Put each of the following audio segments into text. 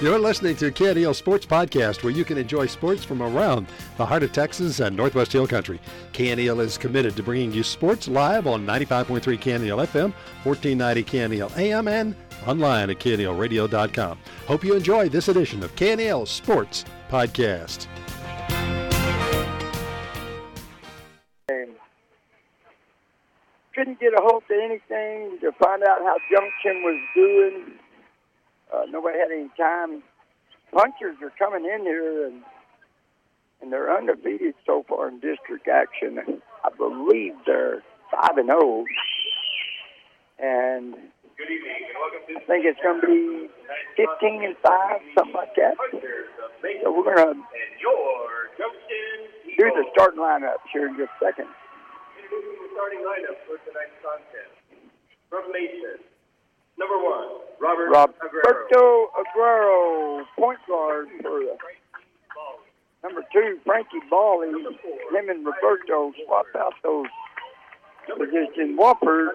You're listening to KNEL Sports Podcast, where you can enjoy sports from around the heart of Texas and Northwest Hill Country. KNEL is committed to bringing you sports live on 95.3 KNEL FM, 1490 KNEL AM, and online at knelradio.com. Hope you enjoy this edition of KNEL Sports Podcast. Couldn't get a hold of anything to find out how Junction was doing uh, nobody had any time. Punchers are coming in here and and they're undefeated so far in district action. I believe they're five and zero, oh. and I think it's going to be fifteen and five, something like that. So we're going to do the starting lineup here in just a second. Starting lineup for tonight's contest from Mason. Number one, Robert Roberto Aguero, point guard for the number two, Frankie Bally. Him and Roberto swap out those positions. Wofford,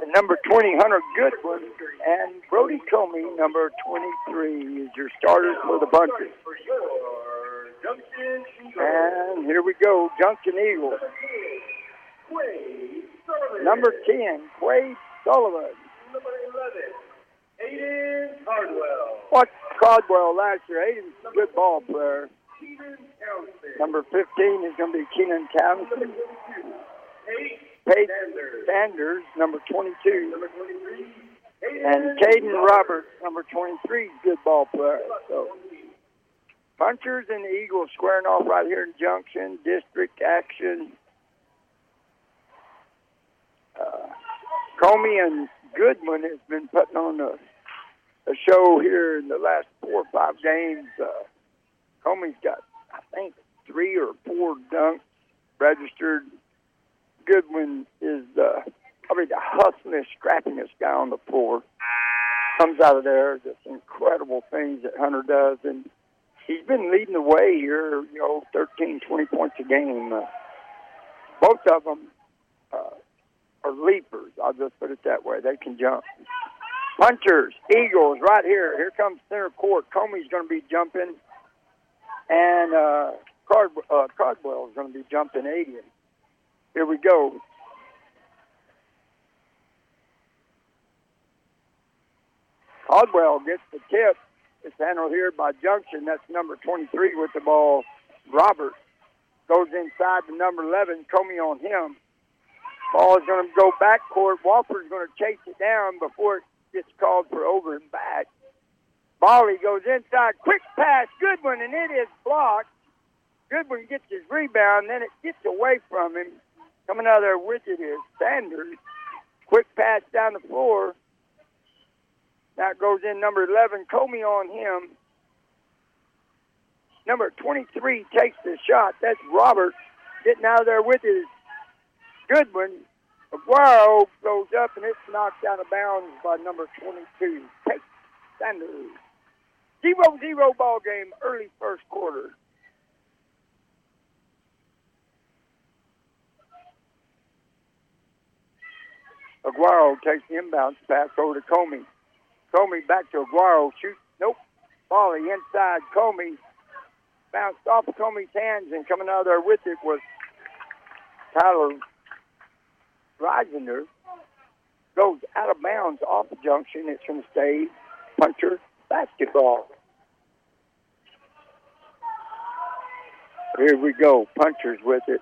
and number 20, Hunter Goodwin, and Brody Comey, number 23, is your starters for the Punchers. And here we go, Junction Eagles. Number 10, Quade Sullivan number 11, Aiden Cardwell. Watch Cardwell last year. Aiden's a good ball player. Number 15 is going to be Keenan Townsend. Peyton Sanders. Sanders, number 22. Number 23. And Caden Roberts, number 23, good ball player. So, Punchers and Eagles squaring off right here in Junction, district action. Uh, Comey and Goodman has been putting on a, a show here in the last four or five games. Uh, Comey's got, I think, three or four dunks registered. Goodwin is uh, probably the hustlingest, scrappingest guy on the floor. Comes out of there, just incredible things that Hunter does, and he's been leading the way here. You know, 13, 20 points a game. Uh, both of them are leapers. I'll just put it that way. They can jump. Punchers, Eagles, right here. Here comes center court. Comey's going to be jumping, and uh, Card uh, Cardwell is going to be jumping 80. Here we go. Cardwell gets the tip. It's handled here by Junction. That's number 23 with the ball. Robert goes inside to number 11. Comey on him. Ball is going to go back court. Walford's going to chase it down before it gets called for over and back. Bally goes inside. Quick pass. Goodwin, and it is blocked. Goodwin gets his rebound, then it gets away from him. Coming out of there with it is Sanders. Quick pass down the floor. That goes in number 11. Comey on him. Number 23 takes the shot. That's Robert getting out of there with his Goodwin. Aguero goes up and it's knocked out of bounds by number 22, Tate Sanders. Zero zero ball game, early first quarter. Aguero takes the inbound pass over to Comey. Comey back to Aguero. Shoot. Nope. Bally inside. Comey bounced off Comey's hands and coming out of there with it was Tyler Reisinger goes out of bounds off the junction. It's going to stay puncher basketball. Here we go. Punchers with it.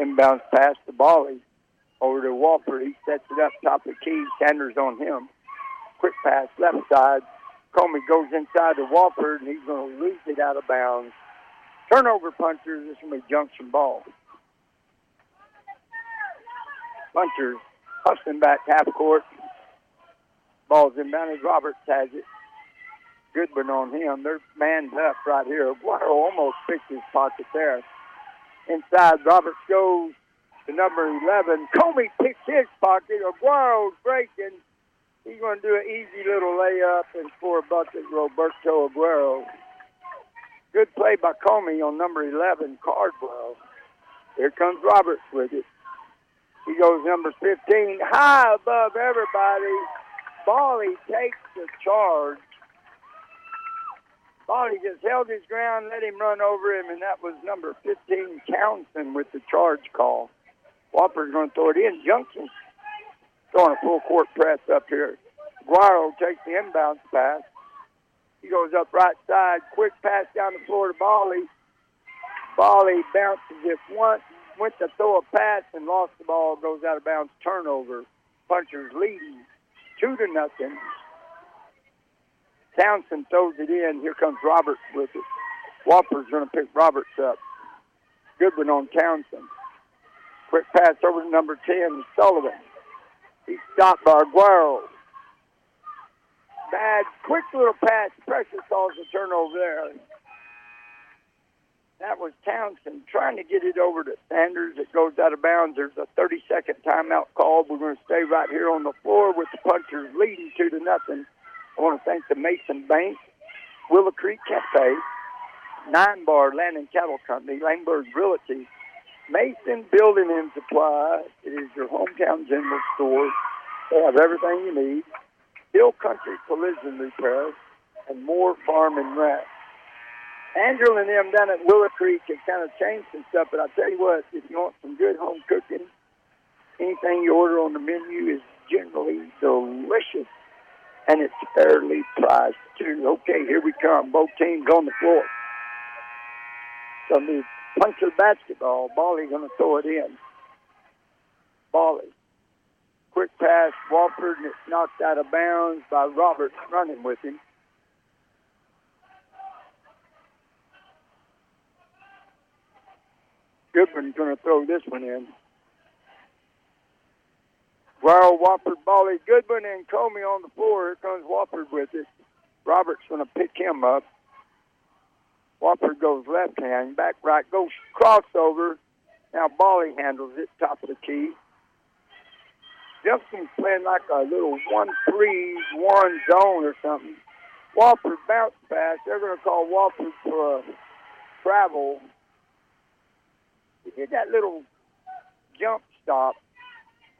Inbounds past the Bally over to Walford. He sets it up top of the key. Sanders on him. Quick pass left side. Comey goes inside to Walford, and he's going to lose it out of bounds. Turnover punchers. This is going to be junction ball. Punchers hustling back half court. Ball's inbounded. Roberts has it. Goodwin on him. They're manned up right here. Aguero almost picked his pocket there. Inside, Roberts goes to number 11. Comey picks his pocket. Aguero's breaking. He's going to do an easy little layup and score a bucket, Roberto Aguero. Good play by Comey on number 11, Cardwell. Here comes Roberts with it. He goes number 15, high above everybody. Bally takes the charge. Bally just held his ground, let him run over him, and that was number 15, Townsend, with the charge call. Wofford's going to throw it in. Junction throwing a full court press up here. Aguero takes the inbounds pass. He goes up right side. Quick pass down the floor to Bally. Bally bounces it once, went to throw a pass and lost the ball. Goes out of bounds. Turnover. Punchers leading two to nothing. Townsend throws it in. Here comes Roberts with it. Wofford's going to pick Roberts up. Good one on Townsend. Quick pass over to number 10, Sullivan. He's stopped by Aguero. Bad, quick little pass. Pressure calls a turnover there. That was Townsend trying to get it over to Sanders. It goes out of bounds. There's a 30 second timeout called. We're going to stay right here on the floor with the punchers leading two to nothing. I want to thank the Mason Bank, Willow Creek Cafe, Nine Bar Land and Cattle Company, Langberg Realty, Mason Building and Supply. It is your hometown general store. They have everything you need. Hill Country Collision Repair, and more farm and ranch. Angela and them down at Willow Creek have kind of changed some stuff, but I tell you what, if you want some good home cooking, anything you order on the menu is generally delicious, and it's fairly priced too. Okay, here we come. Both teams on the floor. So the puncher basketball. Bally going to throw it in. Bally. Quick pass, Wofford, and it's knocked out of bounds by Roberts running with him. Goodman's going to throw this one in. Well, Wofford, Bally, Goodman, and Comey on the floor. Here comes Wofford with it. Roberts going to pick him up. Wofford goes left hand, back right, goes crossover. Now Bally handles it, top of the key. Junction's playing like a little one three one zone or something. Wofford bounce pass. They're going to call Wofford for a travel. He did that little jump stop,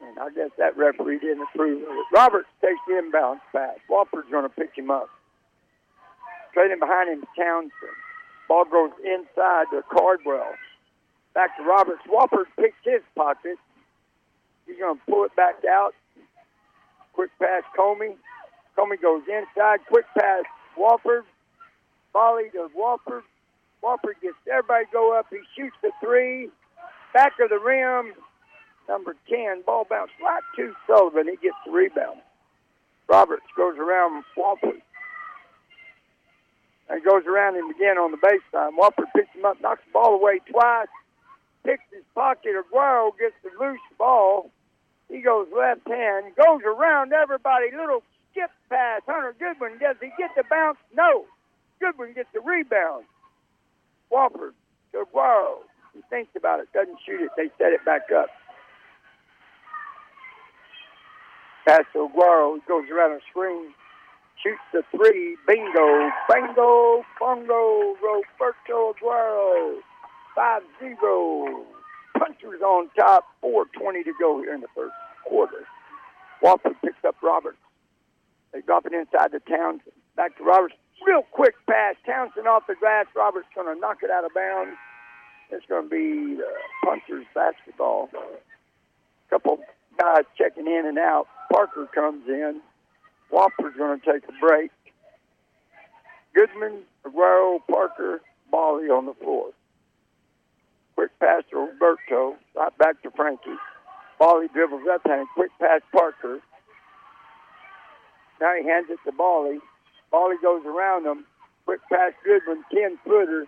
and I guess that referee didn't approve of it. Roberts takes the inbound pass. Wofford's going to pick him up. Trading behind him, Townsend. Ball goes inside to Cardwell. Back to Roberts. Wofford picks his pocket. He's going to pull it back out. Quick pass, Comey. Comey goes inside. Quick pass, Wofford. Bally to Wofford. Wofford gets everybody go up. He shoots the three. Back of the rim. Number 10. Ball bounce right to Sullivan. He gets the rebound. Roberts goes around Wofford. And goes around him again on the baseline. Wofford picks him up, knocks the ball away twice picks his pocket. Aguero gets the loose ball. He goes left hand, goes around everybody. Little skip pass. Hunter Goodwin, does he get the bounce? No. Goodwin gets the rebound. Wofford to Aguero. He thinks about it, doesn't shoot it. They set it back up. Pass to Aguero. He goes around a screen, shoots the three. Bingo, bingo, bongo, Roberto Aguero. 5-0. Punchers on top. 4.20 to go here in the first quarter. Wofford picks up Roberts. They drop it inside the town. Back to Roberts. Real quick pass. Townsend off the glass. Roberts going to knock it out of bounds. It's going to be the Punchers basketball. A couple guys checking in and out. Parker comes in. Wofford's going to take a break. Goodman, Aguero, Parker, Bally on the floor. Quick pass to Roberto. Right back to Frankie. Bally dribbles left hand. Quick pass Parker. Now he hands it to Bally. Bally goes around him. Quick pass Goodwin. 10 footer.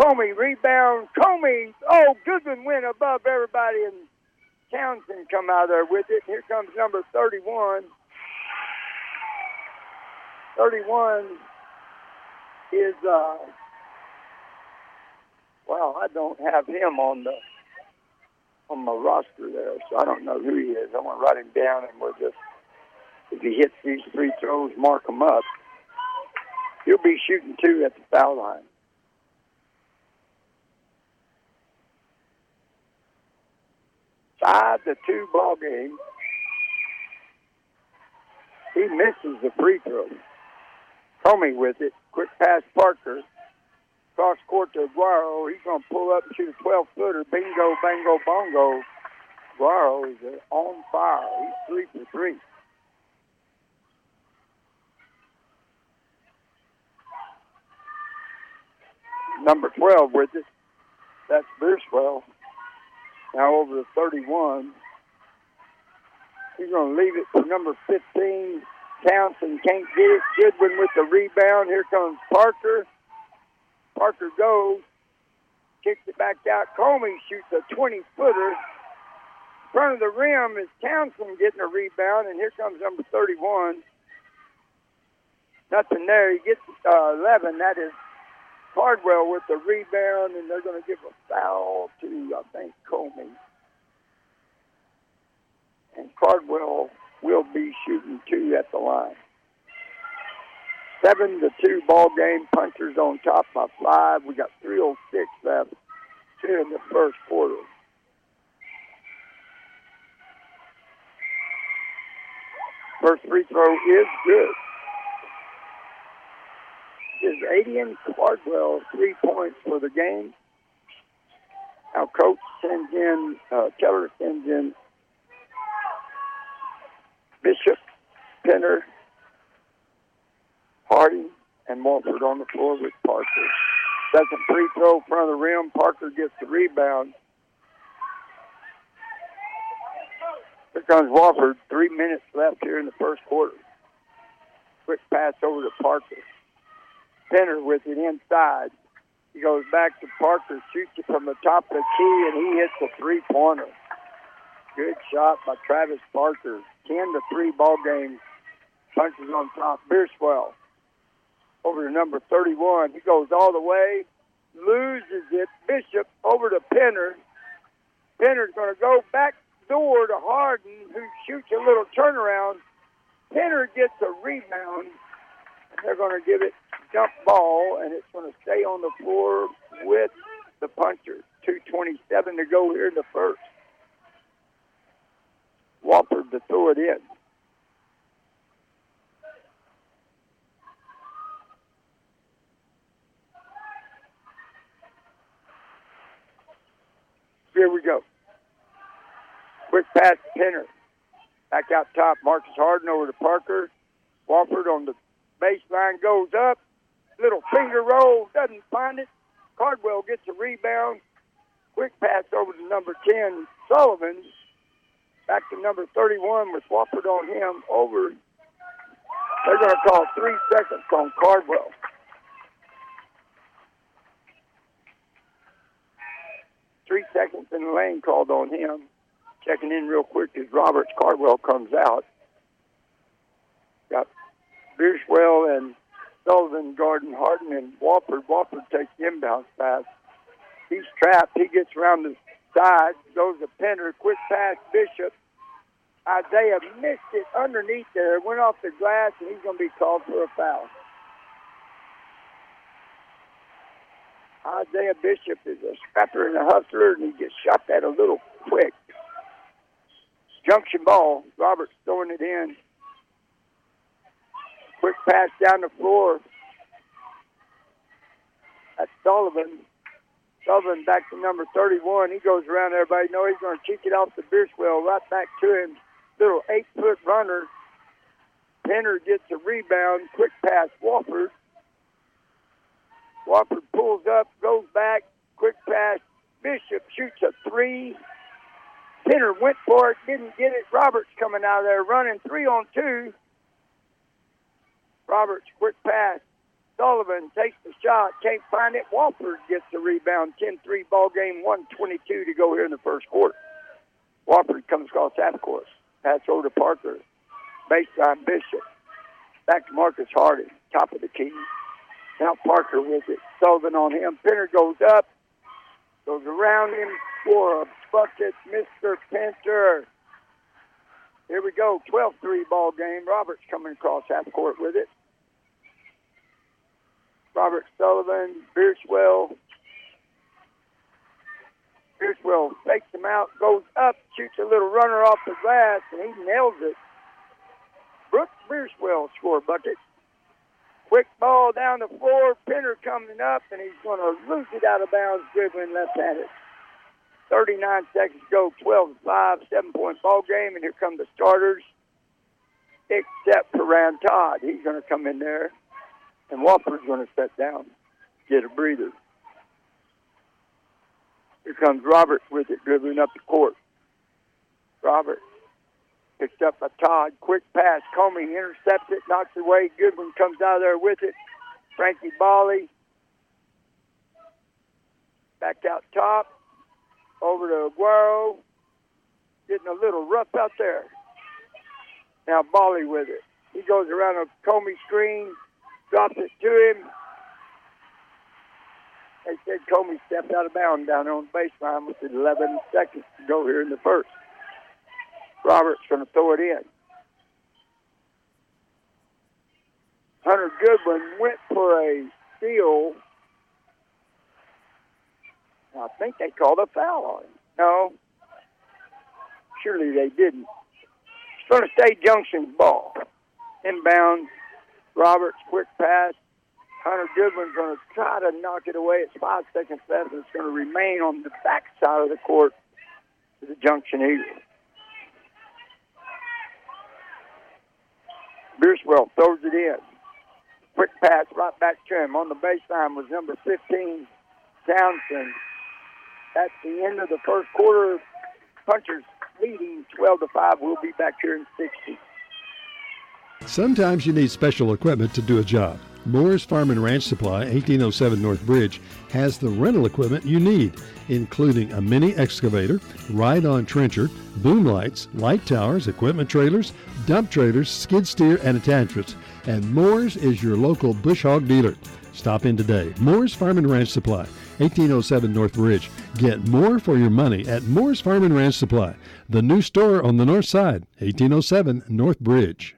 Comey rebound. Comey. Oh, Goodwin went above everybody and Townsend come out there with it. Here comes number 31. 31 is uh, well, I don't have him on the on my roster there, so I don't know who he is. I want to write him down, and we'll just if he hits these free throws, mark him up. He'll be shooting two at the foul line. Five to two ball game. He misses the free throw. Comey with it. Quick pass Parker. Cross court to Aguero. He's going to pull up and shoot a 12 footer. Bingo, bango, bongo. Aguero is on fire. He's three for three. Number 12 with it. That's Bierswell. Now over to 31. He's going to leave it for number 15. Townsend can't get it. Goodwin with the rebound. Here comes Parker. Parker goes. Kicks it back out. Comey shoots a 20 footer. Front of the rim is Townsend getting a rebound, and here comes number 31. Nothing there. He gets uh, 11. That is Cardwell with the rebound, and they're going to give a foul to, I think, Comey. And Cardwell will be shooting two at the line. Seven to two ball game. Punchers on top by five. We got 306 left. Two in the first quarter. First free throw is good. Is Aiden Cardwell three points for the game. Our coach sends in, uh, Keller sends in Bishop, Penner, Harding, and Walford on the floor with Parker. That's a free throw front of the rim. Parker gets the rebound. Here comes Walford. Three minutes left here in the first quarter. Quick pass over to Parker. Penner with it inside. He goes back to Parker, shoots it from the top of the key, and he hits a three-pointer. Good shot by Travis Parker. 10 to 3 ball game. Punchers on top. Bierswell over to number 31. He goes all the way, loses it. Bishop over to Penner. Penner's going to go back door to Harden, who shoots a little turnaround. Penner gets a rebound. They're going to give it jump ball, and it's going to stay on the floor with the puncher. 2.27 to go here in the first. Wofford to throw it in. Here we go. Quick pass to. Back out top. Marcus Harden over to Parker. Wofford on the baseline goes up. Little finger roll. Doesn't find it. Cardwell gets a rebound. Quick pass over to number 10, Sullivan. Back to number 31 with Wofford on him. Over. They're going to call three seconds on Cardwell. Three seconds in the lane called on him. Checking in real quick as Roberts Cardwell comes out. Got Bierswell and Sullivan, Garden, Harden, and Wofford. Wofford takes the inbound pass. He's trapped. He gets around the side, goes to Penner, quick pass, Bishop. Isaiah missed it underneath there, went off the glass, and he's going to be called for a foul. Isaiah Bishop is a scrapper and a hustler, and he gets shot at a little quick. Junction ball. Roberts throwing it in. Quick pass down the floor. That's Sullivan. Sullivan back to number 31. He goes around everybody. No, he's going to kick it off the Bierswell right back to him. Little eight-foot runner. Penner gets a rebound. Quick pass, Wofford. Wofford pulls up, goes back. Quick pass. Bishop shoots a three. Penner went for it, didn't get it. Roberts coming out of there running three on two. Roberts, quick pass. Sullivan takes the shot, can't find it. Wofford gets the rebound. 10 3 ball game, 122 to go here in the first quarter. Wofford comes across half course. Pass over to Parker. Baseline Bishop. Back to Marcus Harding, top of the key. Now Parker with it. Sullivan on him. Penner goes up, goes around him for a bucket. Mr. Pinter. Here we go. 12 3 ball game. Roberts coming across half court with it. Robert Sullivan, Bierswell. Bierswell fakes him out, goes up, shoots a little runner off the glass, and he nails it. Brooks Bierswell score bucket. Quick ball down the floor. Penner coming up, and he's going to lose it out of bounds, dribbling left-handed. 39 seconds to go, 12 5, seven point ball game, and here come the starters, except for Ryan Todd. He's going to come in there, and Wofford's going to sit down, get a breather. Here comes Robert with it, dribbling up the court. Robert picked up a Todd, quick pass. Comey intercepts it, knocks it away. Goodwin comes out of there with it. Frankie Bally back out top over to Aguero. Getting a little rough out there. Now Bally with it. He goes around a Comey screen, drops it to him. They said Comey stepped out of bounds down on the baseline with 11 seconds to go here in the first. Robert's going to throw it in. Hunter Goodwin went for a steal. I think they called a foul on him. No. Surely they didn't. To stay Junction's ball. Inbound. Roberts, quick pass. Hunter Goodwin's going to try to knock it away. It's five seconds left, and it's going to remain on the back side of the court to the Junction Eagles. Bierswell throws it in. Quick pass right back to him. On the baseline was number 15, Townsend. That's the end of the first quarter. Punchers leading 12 to 5. We'll be back here in 60. Sometimes you need special equipment to do a job. Moore's Farm and Ranch Supply, 1807 North Bridge, has the rental equipment you need, including a mini excavator, ride-on trencher, boom lights, light towers, equipment trailers, dump trailers, skid steer, and attachments. And Moore's is your local bush hog dealer. Stop in today. Moore's Farm and Ranch Supply, 1807 North Bridge. Get more for your money at Moore's Farm and Ranch Supply, the new store on the north side, 1807 North Bridge.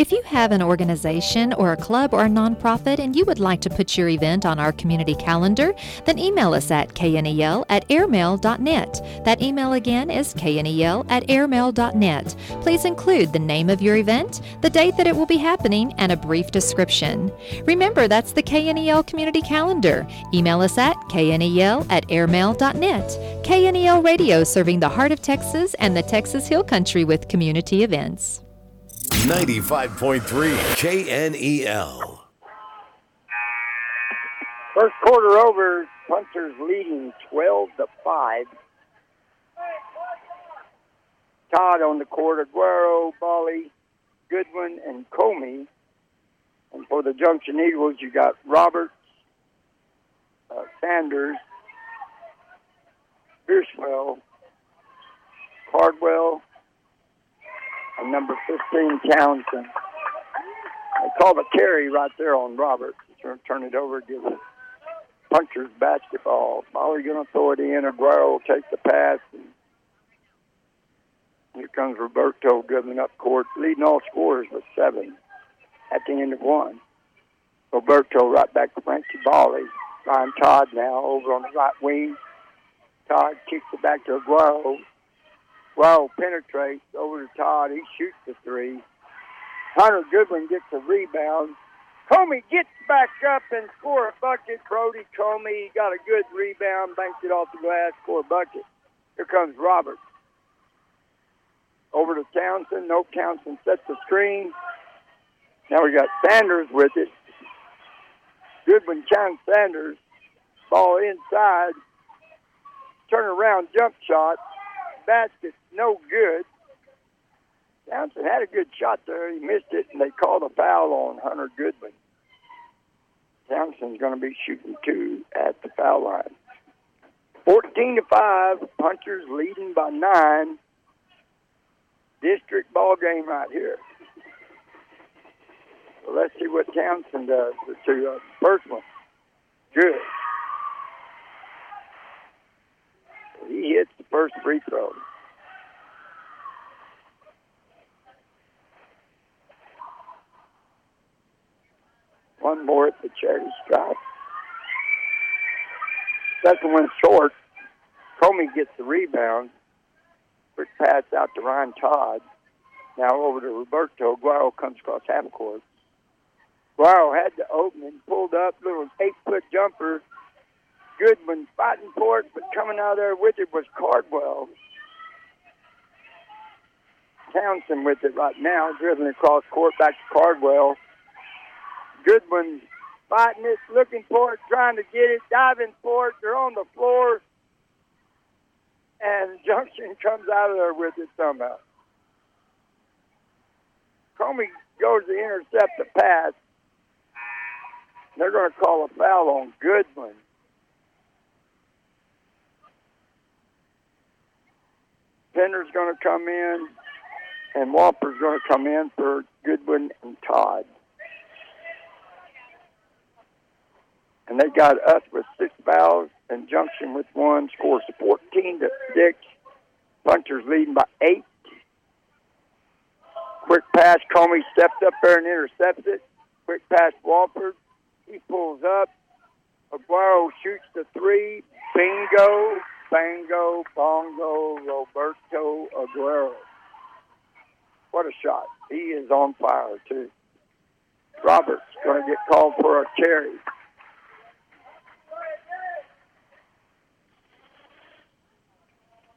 If you have an organization or a club or a nonprofit and you would like to put your event on our community calendar, then email us at knel at airmail.net. That email again is knel at airmail.net. Please include the name of your event, the date that it will be happening, and a brief description. Remember, that's the KNEL community calendar. Email us at knel at airmail.net. KNEL Radio serving the heart of Texas and the Texas Hill Country with community events. 95.3 KNEL. First quarter over, Punchers leading 12 to 5. Todd on the court, Aguero, Bally, Goodwin, and Comey. And for the Junction Eagles, you got Roberts, uh, Sanders, Bierswell, Cardwell, and number 15, Townsend. They call the carry right there on Roberts. Turn, it over, give it punchers basketball. Bally going to throw it in. Aguero will take the pass. And here comes Roberto dribbling up court, leading all scorers with seven at the end of one. Roberto right back to Frankie Bally. Ryan Todd now over on the right wing. Todd kicks it back to Aguero. Well, penetrates over to Todd. He shoots the three. Hunter Goodwin gets the rebound. Comey gets back up and score a bucket. Brody Comey got a good rebound, banked it off the glass, score a bucket. Here comes Roberts. Over to Townsend. No Townsend sets the screen. Now we got Sanders with it. Goodwin challenge Sanders. Ball inside. Turn around jump shot. Basket no good. Townsend had a good shot there. He missed it, and they called a foul on Hunter Goodwin. Townsend's going to be shooting two at the foul line. 14 to 5, Punchers leading by nine. District ball game right here. So let's see what Townsend does. The two, uh, first one, good. He hits the first free throw. One more at the charity stripe. Second one short. Comey gets the rebound. Quick pass out to Ryan Todd. Now over to Roberto. Aguero comes across half court. Wow, had the opening, pulled up, little eight foot jumper. Goodman fighting for it, but coming out there with it was Cardwell. Townsend with it right now, driven across court back to Cardwell. Fighting it, looking for it, trying to get it, diving for it. They're on the floor, and Junction comes out of there with it somehow. Comey goes to intercept the pass. They're going to call a foul on Goodman. Penner's going to come in, and Wofford's going to come in for Goodwin and Todd. And they got us with six fouls and Junction with one. Scores 14 to 6. Punchers leading by eight. Quick pass. Comey steps up there and intercepts it. Quick pass. Walford. He pulls up. Aguero shoots the three. Bingo. Bango. Bongo. Roberto Aguero. What a shot. He is on fire, too. Roberts going to get called for a carry.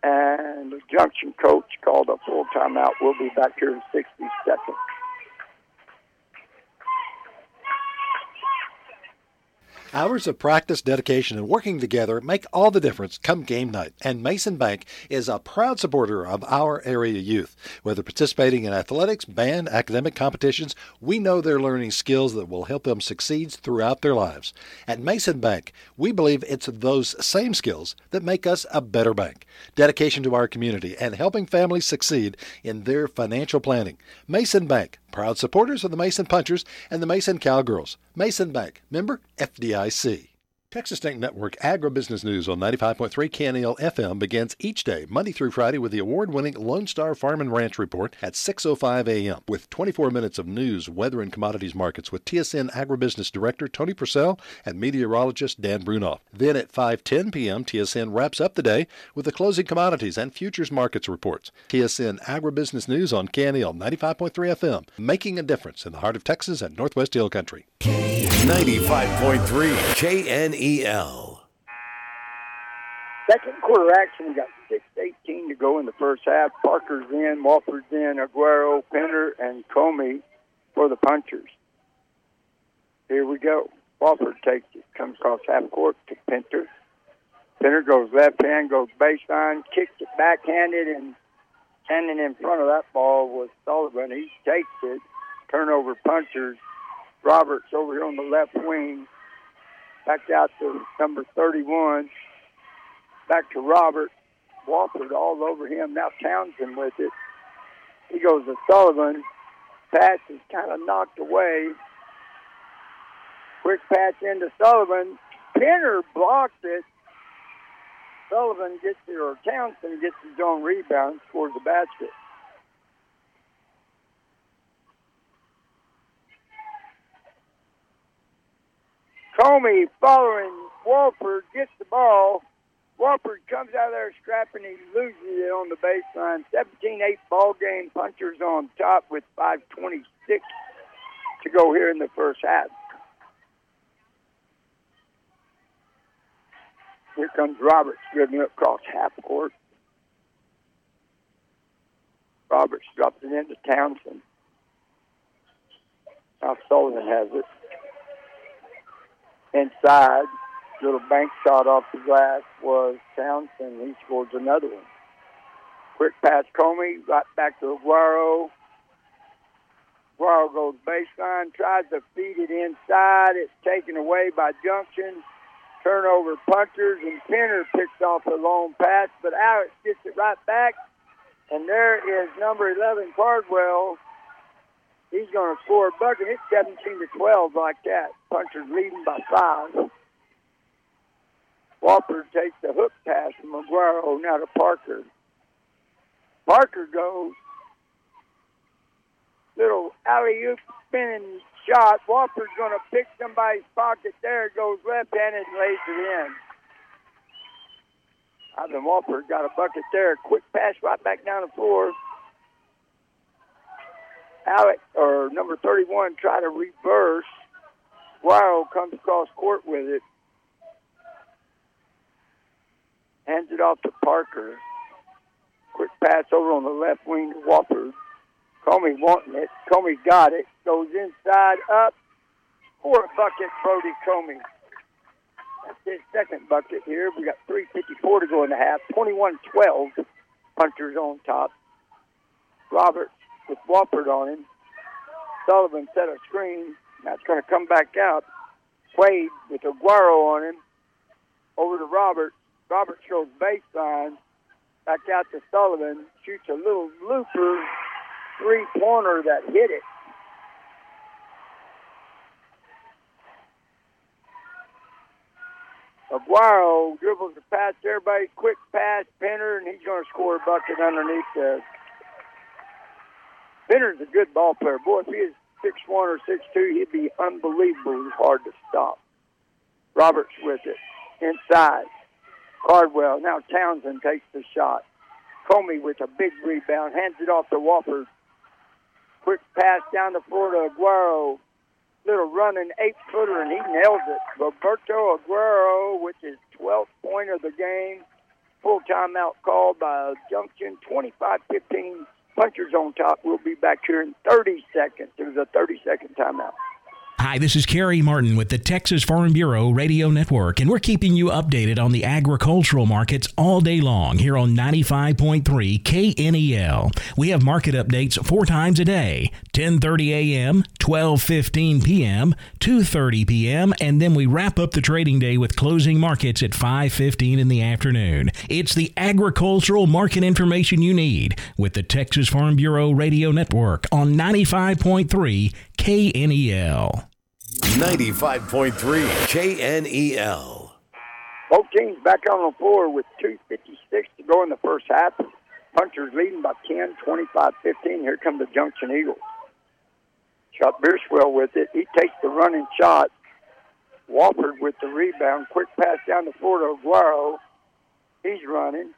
And the junction coach called a full timeout. We'll be back here in 60 seconds. Hours of practice, dedication, and working together make all the difference come game night. And Mason Bank is a proud supporter of our area youth. Whether participating in athletics, band, academic competitions, we know they're learning skills that will help them succeed throughout their lives. At Mason Bank, we believe it's those same skills that make us a better bank. Dedication to our community and helping families succeed in their financial planning. Mason Bank, proud supporters of the Mason Punchers and the Mason Cowgirls. Mason Bank, member FDIC. Texas State Network Agribusiness News on 95.3 KNEL FM begins each day, Monday through Friday, with the award-winning Lone Star Farm and Ranch Report at 6.05 a.m. with 24 minutes of news, weather, and commodities markets with TSN Agribusiness Director Tony Purcell and meteorologist Dan Brunoff. Then at 5.10 p.m., TSN wraps up the day with the closing commodities and futures markets reports. TSN Agribusiness News on KNEL 95.3 FM, making a difference in the heart of Texas and Northwest Hill Country. 95.3 KNEL. Second quarter action, we got 6.18 to go in the first half. Parker's in, Walford's in, Aguero, Penner, and Comey for the punchers. Here we go. Walford takes it, comes across half court to Pinter. Pinter goes left hand, goes baseline, kicks it backhanded, and standing in front of that ball was Sullivan. He takes it. Turnover punchers. Roberts over here on the left wing. Back out to number 31. Back to Robert. Walford all over him. Now Townsend with it. He goes to Sullivan. Pass is kind of knocked away. Quick pass into Sullivan. Penner blocks it. Sullivan gets it, or Townsend gets his own rebound, scores the basket. Comey following Walford gets the ball. Walford comes out of there scrapping. He loses it on the baseline. 17-8 ball game. Punchers on top with 5:26 to go here in the first half. Here comes Roberts dribbling across half court. Roberts drops it into Townsend. Now Sullivan has it inside. Little bank shot off the glass was Townsend. He scores another one. Quick pass, Comey, right back to Aguero. Aguero goes baseline, tries to feed it inside. It's taken away by Junction. Turnover punchers, and Penner picks off a long pass, but Alex gets it right back. And there is number 11, Cardwell. He's going to score a bucket. It's 17 to 12 like that. Punchers leading by five. Walford takes the hook pass from Aguero oh, now to Parker. Parker goes. Little alley oop spinning shot. Walford's going to pick somebody's pocket there. Goes left handed and lays it in. Ivan Walford got a bucket there. Quick pass right back down the floor. Alex or number 31 try to reverse. Aguero comes across court with it. Hands it off to Parker. Quick pass over on the left wing to Wofford. Comey wanting it. Comey got it. Goes inside, up. For a bucket, Brody Comey. That's his second bucket here. We got 3.54 to go in the half. 21-12. Punchers on top. Roberts with Wofford on him. Sullivan set a screen. That's going to come back out. Quade with Aguero on him. Over to Robert. Roberts goes baseline. Back out to Sullivan. Shoots a little looper three pointer that hit it. Aguero dribbles the pass everybody. Quick pass, Penner, and he's going to score a bucket underneath the. Penner's a good ball player. Boy, if he is six one or six two, he'd be unbelievably hard to stop. Roberts with it inside. Cardwell. Now Townsend takes the shot. Comey with a big rebound, hands it off to Wofford. Quick pass down the floor to Aguero. Little running eight footer, and he nails it. Roberto Aguero which is 12th point of the game. Full timeout called by Junction 25 15. Punchers on top. We'll be back here in 30 seconds. Was a 30 second timeout. Hi, this is Kerry Martin with the Texas Farm Bureau Radio Network, and we're keeping you updated on the agricultural markets all day long here on 95.3 KNEL. We have market updates four times a day 10:30 a.m., 12:15 p.m., 2:30 p.m., and then we wrap up the trading day with closing markets at 5:15 in the afternoon. It's the agricultural market information you need with the Texas Farm Bureau Radio Network on 95.3 KNEL. 95.3 KNEL. Both teams back on the floor with 2.56 to go in the first half. Punchers leading by 10, 25 15. Here come the Junction Eagles. Shot Bierswell with it. He takes the running shot. Wofford with the rebound. Quick pass down the floor to Aguero. He's running.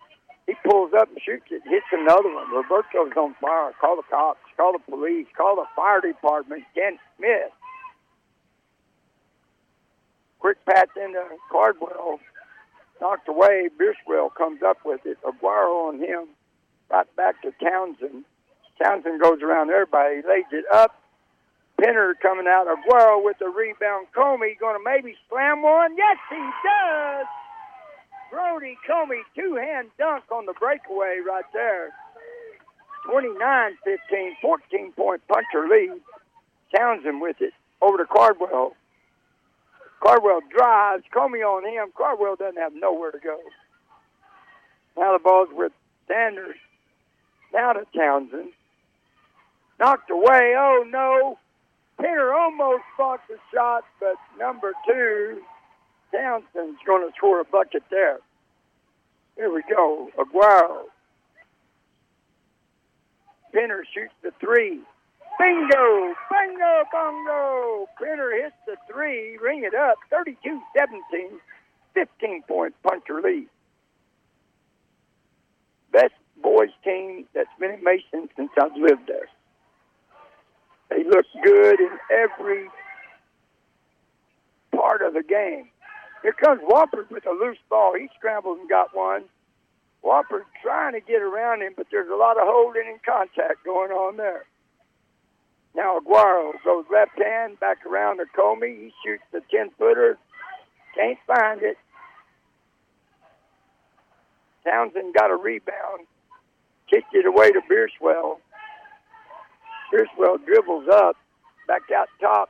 He pulls up and shoots it. Hits another one. Roberto's on fire. Call the cops. Call the police. Call the fire department. Can't. Quick pass into Cardwell. Knocked away. Bierswell comes up with it. Aguero on him. Right back to Townsend. Townsend goes around everybody. He lays it up. Penner coming out. Aguero with the rebound. Comey going to maybe slam one. Yes, he does. Brody Comey, two hand dunk on the breakaway right there. 29 15, 14 point puncher lead. Townsend with it over to Cardwell. Cardwell drives. Comey on him. Cardwell doesn't have nowhere to go. Now the ball's with Sanders. Now to Townsend. Knocked away. Oh no. Peter almost fought the shot, but number two, Townsend's going to score a bucket there. Here we go. Aguero. Penner shoots the three. Bingo! Bingo! Bongo! Penner hits the three. Ring it up. 32 17. 15 point puncher lead. Best boys team that's been in Mason since I've lived there. They look good in every part of the game. Here comes Wofford with a loose ball. He scrambles and got one. Wofford trying to get around him, but there's a lot of holding and contact going on there. Now Aguero goes left hand back around to Comey. He shoots the 10 footer. Can't find it. Townsend got a rebound. Kicked it away to Bierswell. Bierswell dribbles up. Back out top.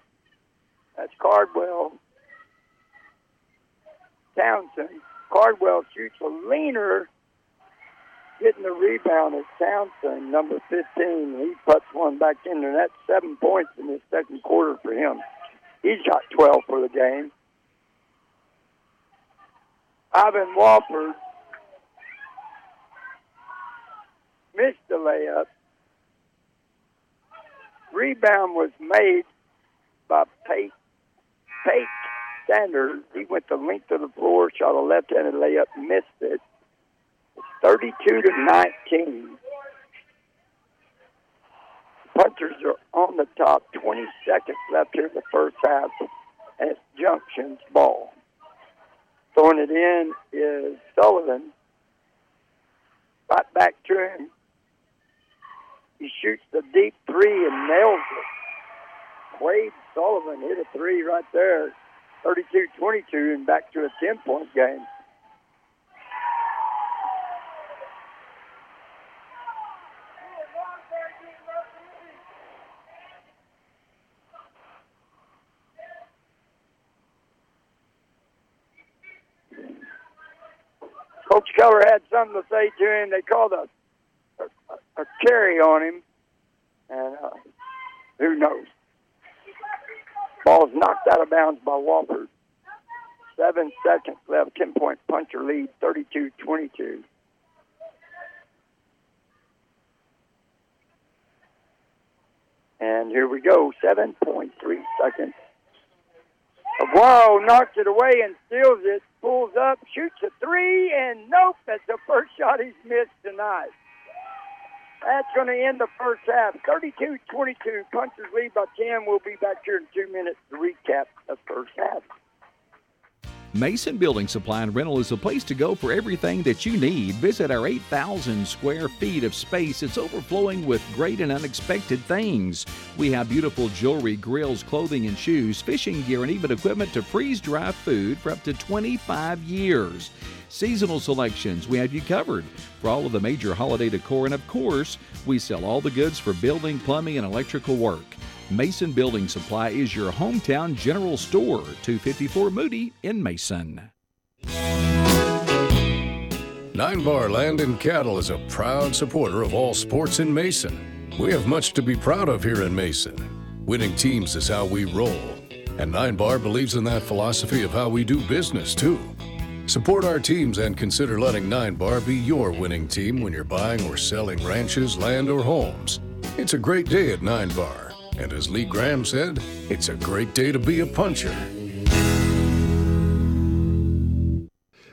That's Cardwell. Townsend. Cardwell shoots a leaner. Getting the rebound is Townsend, number 15. He puts one back in there. That's seven points in the second quarter for him. He's got 12 for the game. Ivan Wofford missed the layup. Rebound was made by Pate, Pate Sanders. He went the length of the floor, shot a left-handed layup, missed it. 32 to 19. Punchers are on the top. 20 seconds left here in the first half. at Junction's ball. Throwing it in is Sullivan. Right back to him. He shoots the deep three and nails it. Wade Sullivan hit a three right there, 32-22, and back to a 10-point game. Coach Keller had something to say to him. They called a a, carry on him, and uh, who knows? Ball's knocked out of bounds by Wofford. Seven seconds left. Ten point puncher lead, 32-22. And here we go. 7.3 seconds. Aguero knocks it away and steals it, pulls up, shoots a three, and nope, that's the first shot he's missed tonight. That's going to end the first half. 32-22, Punchers lead by 10. We'll be back here in two minutes to recap the first half. Mason Building Supply and Rental is the place to go for everything that you need. Visit our 8,000 square feet of space. It's overflowing with great and unexpected things. We have beautiful jewelry, grills, clothing and shoes, fishing gear, and even equipment to freeze dry food for up to 25 years. Seasonal selections, we have you covered for all of the major holiday decor, and of course, we sell all the goods for building, plumbing, and electrical work. Mason Building Supply is your hometown general store, 254 Moody in Mason. Nine Bar Land and Cattle is a proud supporter of all sports in Mason. We have much to be proud of here in Mason. Winning teams is how we roll, and Nine Bar believes in that philosophy of how we do business, too. Support our teams and consider letting Nine Bar be your winning team when you're buying or selling ranches, land, or homes. It's a great day at Nine Bar. And as Lee Graham said, it's a great day to be a puncher.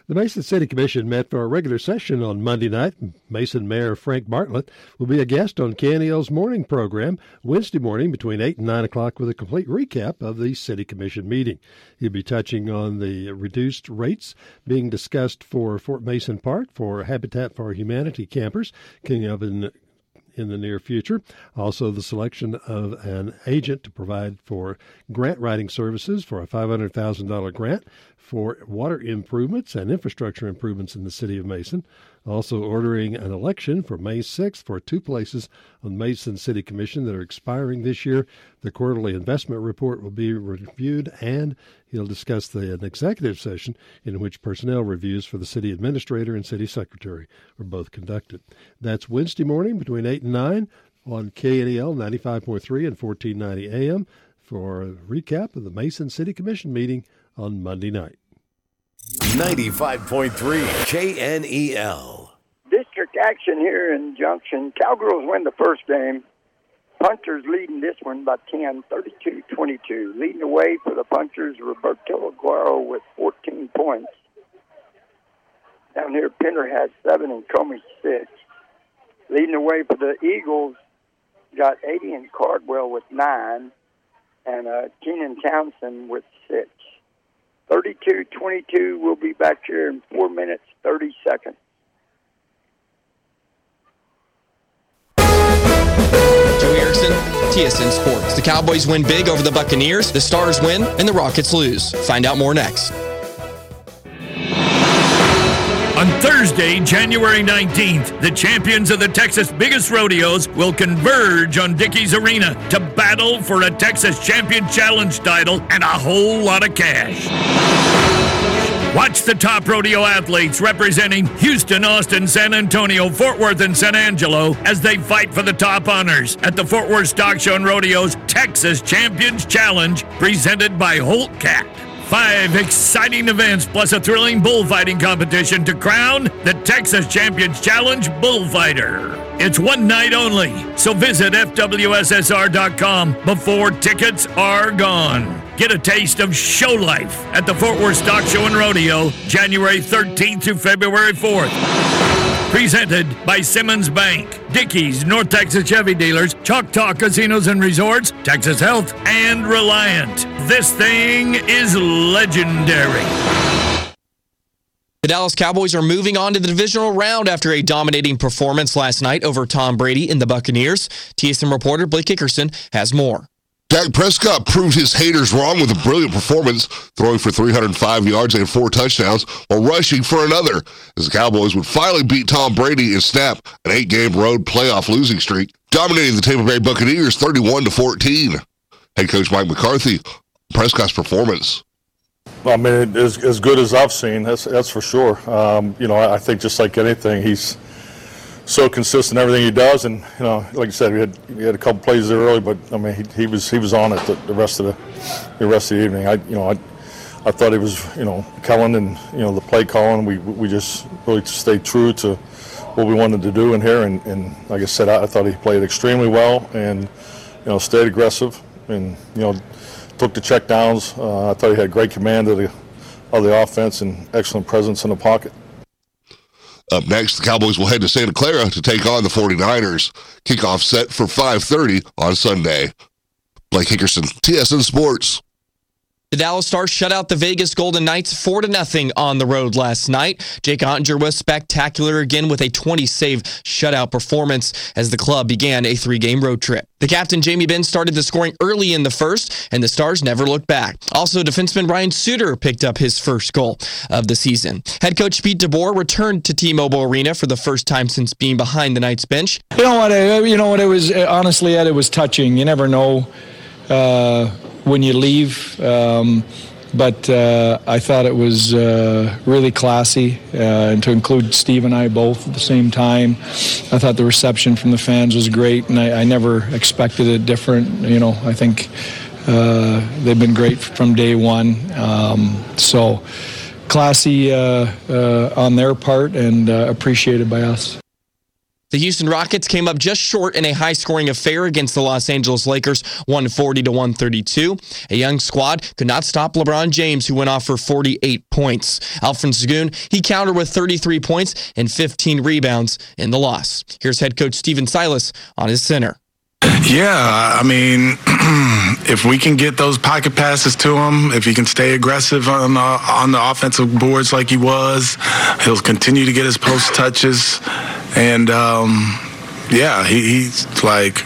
The Mason City Commission met for a regular session on Monday night. Mason Mayor Frank Bartlett will be a guest on KNEL's morning program Wednesday morning between 8 and 9 o'clock with a complete recap of the City Commission meeting. He'll be touching on the reduced rates being discussed for Fort Mason Park for Habitat for Humanity campers, King of in the near future. Also, the selection of an agent to provide for grant writing services for a $500,000 grant for water improvements and infrastructure improvements in the city of Mason. Also, ordering an election for May 6th for two places on Mason City Commission that are expiring this year. The quarterly investment report will be reviewed, and he'll discuss the, an executive session in which personnel reviews for the city administrator and city secretary are both conducted. That's Wednesday morning between 8 and 9 on KNEL 95.3 and 1490 AM for a recap of the Mason City Commission meeting on Monday night. 95.3 KNEL. District action here in Junction. Cowgirls win the first game. Punchers leading this one by 10, 32 22. Leading the way for the Punchers, Roberto Aguero with 14 points. Down here, Penner has seven and Comey six. Leading the way for the Eagles, got 80 and Cardwell with nine, and uh, Keenan Townsend with six. 32 22. We'll be back here in 4 minutes, 30 seconds. Joey Erickson, TSN Sports. The Cowboys win big over the Buccaneers, the Stars win, and the Rockets lose. Find out more next. On Thursday, January 19th, the champions of the Texas biggest rodeos will converge on Dickies Arena to battle for a Texas Champion Challenge title and a whole lot of cash. Watch the top rodeo athletes representing Houston, Austin, San Antonio, Fort Worth, and San Angelo as they fight for the top honors at the Fort Worth Stock Show and Rodeo's Texas Champions Challenge presented by Holt Cat. Five exciting events plus a thrilling bullfighting competition to crown the Texas Champions Challenge Bullfighter. It's one night only, so visit FWSSR.com before tickets are gone. Get a taste of show life at the Fort Worth Stock Show and Rodeo, January 13th through February 4th. Presented by Simmons Bank, Dickies, North Texas Chevy Dealers, Choctaw Casinos and Resorts, Texas Health, and Reliant. This thing is legendary. The Dallas Cowboys are moving on to the divisional round after a dominating performance last night over Tom Brady and the Buccaneers. TSN reporter Blake Hickerson has more. Dak Prescott proved his haters wrong with a brilliant performance, throwing for 305 yards and four touchdowns while rushing for another, as the Cowboys would finally beat Tom Brady and snap an eight-game road playoff losing streak, dominating the Tampa Bay Buccaneers 31 to 14. Head coach Mike McCarthy, Prescott's performance. I mean, as, as good as I've seen, that's that's for sure. Um, you know, I, I think just like anything, he's so consistent in everything he does, and you know, like you said, we had we had a couple plays there early, but I mean, he, he was he was on it the, the rest of the the rest of the evening. I you know I. I thought he was, you know, Kellen and you know the play calling. We we just really stayed true to what we wanted to do in here, and, and like I said, I, I thought he played extremely well and you know stayed aggressive and you know took the check downs. Uh, I thought he had great command of the of the offense and excellent presence in the pocket. Up next, the Cowboys will head to Santa Clara to take on the 49ers. Kickoff set for 5:30 on Sunday. Blake Hickerson, TSN Sports. The Dallas Stars shut out the Vegas Golden Knights 4 to nothing on the road last night. Jake Oettinger was spectacular again with a 20 save shutout performance as the club began a three game road trip. The captain Jamie Benn started the scoring early in the first, and the Stars never looked back. Also, defenseman Ryan Suter picked up his first goal of the season. Head coach Pete DeBoer returned to T-Mobile Arena for the first time since being behind the Knights bench. You know what? You know what? It was honestly, Ed. It was touching. You never know. Uh, when you leave. Um, but uh, I thought it was uh, really classy, uh, and to include Steve and I both at the same time. I thought the reception from the fans was great, and I, I never expected it different. You know, I think uh, they've been great from day one. Um, so classy uh, uh, on their part and appreciated by us. The Houston Rockets came up just short in a high scoring affair against the Los Angeles Lakers, 140 to 132. A young squad could not stop LeBron James, who went off for 48 points. Alperen Sengun, he countered with 33 points and 15 rebounds in the loss. Here's head coach Stephen Silas on his center. Yeah, I mean, if we can get those pocket passes to him, if he can stay aggressive on the, on the offensive boards like he was, he'll continue to get his post touches. And um, yeah, he, he's like,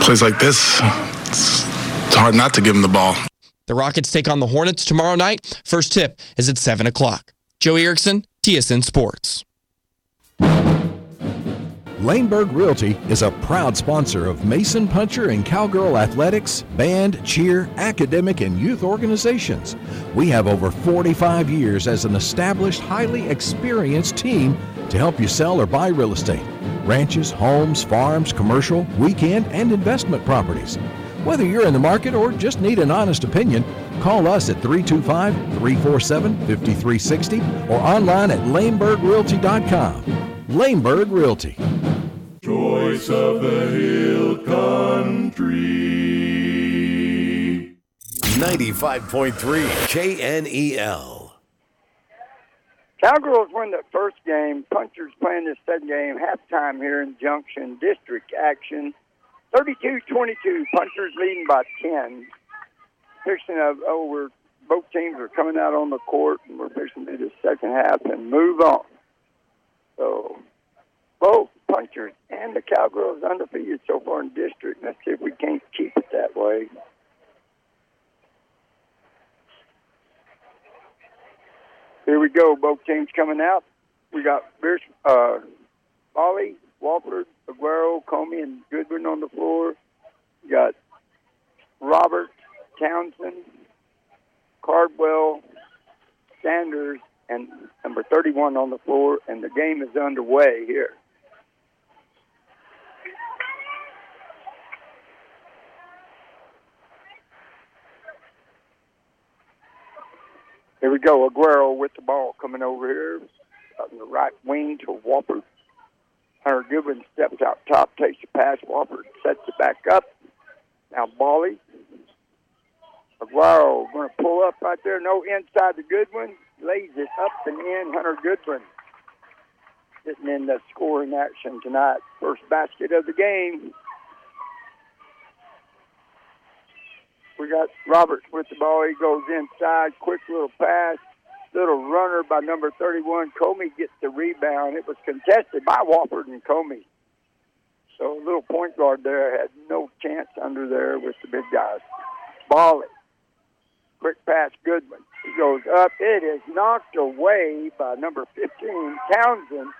plays like this, it's hard not to give him the ball. The Rockets take on the Hornets tomorrow night. First tip is at 7 o'clock. Joe Erickson, TSN Sports. Lehmberg Realty is a proud sponsor of Mason Puncher and Cowgirl Athletics, band, cheer, academic, and youth organizations. We have over 45 years as an established, highly experienced team to help you sell or buy real estate ranches, homes, farms, commercial, weekend, and investment properties. Whether you're in the market or just need an honest opinion, call us at 325 347 5360 or online at lehmbergrealty.com. Lehmberg Realty. Choice of the Hill Country. 95.3 KNEL. Cowgirls win the first game. Punchers playing the second game. Halftime here in Junction District action. 32-22. Punchers leading by 10. Fixing of oh, we're both teams are coming out on the court, and we're fixing to do the second half and move on. So both punchers and the Cowgirls undefeated so far in district. Let's see if we can't keep it that way. Here we go. Both teams coming out. We got uh, Ollie, Wofford, Aguero, Comey, and Goodwin on the floor. We got Robert, Townsend, Cardwell, Sanders, and number 31 on the floor, and the game is underway here. Here we go. Aguero with the ball coming over here on the right wing to Wofford. Hunter Goodwin steps out top, takes the pass. Wofford sets it back up. Now Bally. Aguero going to pull up right there. No inside to Goodwin. Lays it up and in. Hunter Goodwin sitting in the scoring action tonight. First basket of the game. We got Roberts with the ball. He goes inside. Quick little pass. Little runner by number 31. Comey gets the rebound. It was contested by Wofford and Comey. So a little point guard there had no chance under there with the big guys. Bally. Quick pass, Goodwin. He goes up. It is knocked away by number 15, Townsend.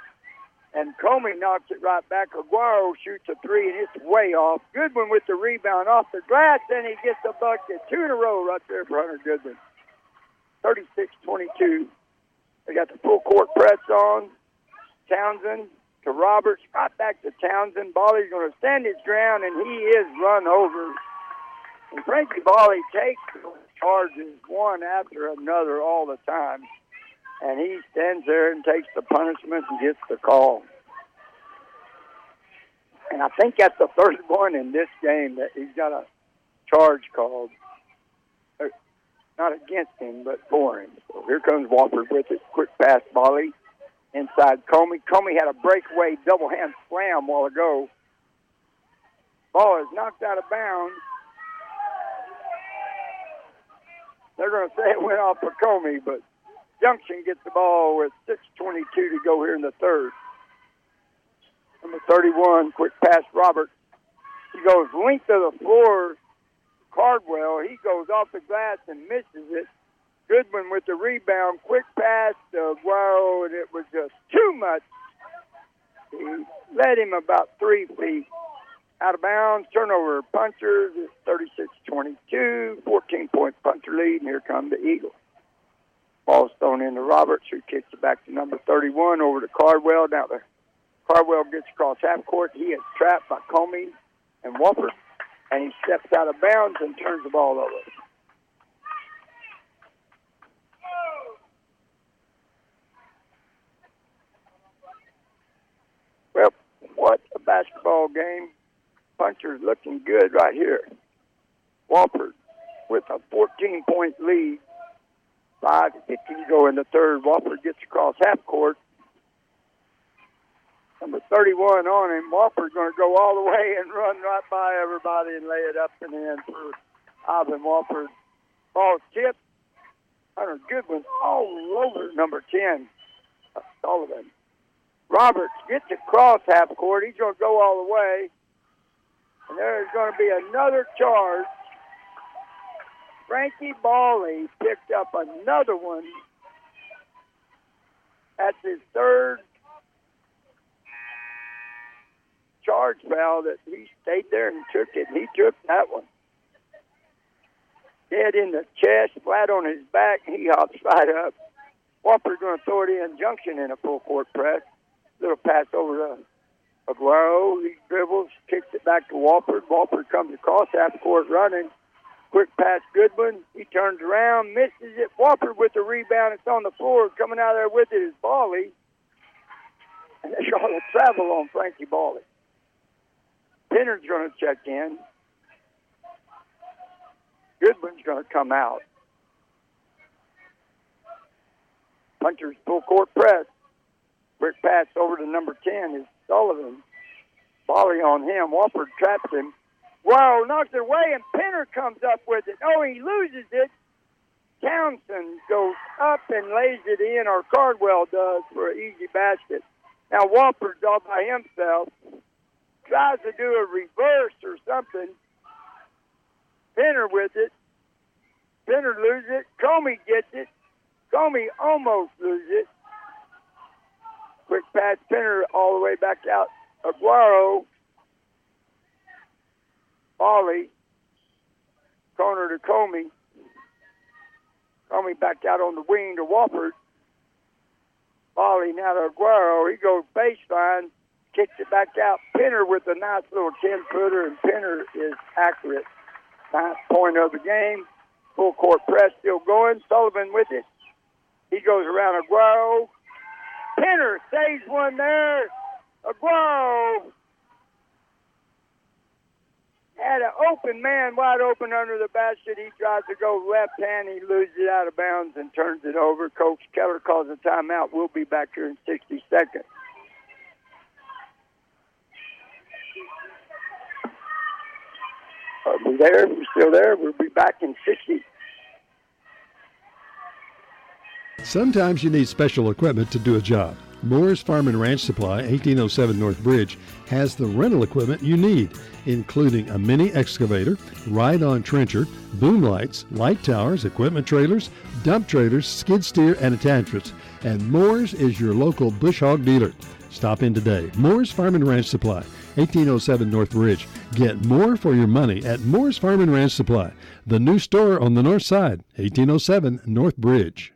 And Comey knocks it right back. Aguero shoots a three, and it's way off. Goodwin with the rebound off the glass, and he gets a bucket. Two in a row right there for Hunter Goodwin. 36-22. They got the full court press on. Townsend to Roberts, right back to Townsend. Bally's going to stand his ground, and he is run over. And Frankie Bally takes charges one after another all the time. And he stands there and takes the punishment and gets the call. And I think that's the first one in this game that he's got a charge called. Uh, Not against him, but for him. So here comes Wofford with it. Quick pass, Bally inside Comey. Comey had a breakaway double hand slam while ago. Ball is knocked out of bounds. They're going to say it went off for Comey, but Junction gets the ball with 6.22 to go here in the third. Number 31, quick pass, Robert. He goes length of the floor. Cardwell, he goes off the glass and misses it. Goodwin with the rebound, quick pass to Aguero, and it was just too much. He led him about three feet out of bounds. Turnover punchers at 36-22, 14-point puncher lead, and here come the Eagles. Ball's thrown into Roberts, who kicks it back to number 31 over to Cardwell. Now the Cardwell gets across half court. He is trapped by Comey and Wofford, and he steps out of bounds and turns the ball over. Well, what a basketball game. Puncher's looking good right here. Wofford with a 14 point lead. 5 to 15 to go in the third. Wofford gets across half court. Number 31 on him. Wofford's going to go all the way and run right by everybody and lay it up and in for Ivan Wofford. Ball tipped. Hunter Goodwin all over number 10, Sullivan. Roberts gets across half court. He's going to go all the way. And there's going to be another charge. Frankie Bally picked up another one. That's his third charge foul that he stayed there and took it. He took that one. Dead in the chest, flat on his back. He hops right up. Wofford's going to throw it in junction in a full court press. Little pass over to Aguero. He dribbles, kicks it back to Wofford. Wofford comes across half court running. Quick pass, Goodwin. He turns around, misses it. Wofford with the rebound. It's on the floor. Coming out there with it is Bally. And they got a travel on Frankie Bally. Penner's going to check in. Goodwin's going to come out. Puncher's full court press. Quick pass over to number 10 is Sullivan. Bally on him. Wofford traps him. Whoa, knocks it away, and Penner comes up with it. Oh, he loses it. Townsend goes up and lays it in, or Cardwell does, for an easy basket. Now Wofford's all by himself. Tries to do a reverse or something. Penner with it. Penner loses it. Comey gets it. Comey almost loses it. Quick pass, Penner all the way back out. Aguero. Bally. Corner to Comey. Comey back out on the wing to Wofford. Bally now to Aguero. He goes baseline, kicks it back out. Penner with a nice little 10 footer, and Penner is accurate. Ninth point of the game. Full court press still going. Sullivan with it. He goes around Aguero. Penner saves one there. Aguero had an open man wide open under the basket. He tries to go left hand. He loses it out of bounds and turns it over. Coach Keller calls a timeout. We'll be back here in 60 seconds. Are we there? We're still there. We'll be back in 60. Sometimes you need special equipment to do a job. Moore's Farm and Ranch Supply, 1807 North Bridge, has the rental equipment you need, including a mini excavator, ride-on trencher, boom lights, light towers, equipment trailers, dump trailers, skid steer, and attachments. And Moore's is your local bush hog dealer. Stop in today. Moore's Farm and Ranch Supply, 1807 North Ridge. Get more for your money at Moore's Farm and Ranch Supply, the new store on the north side, 1807 North Bridge.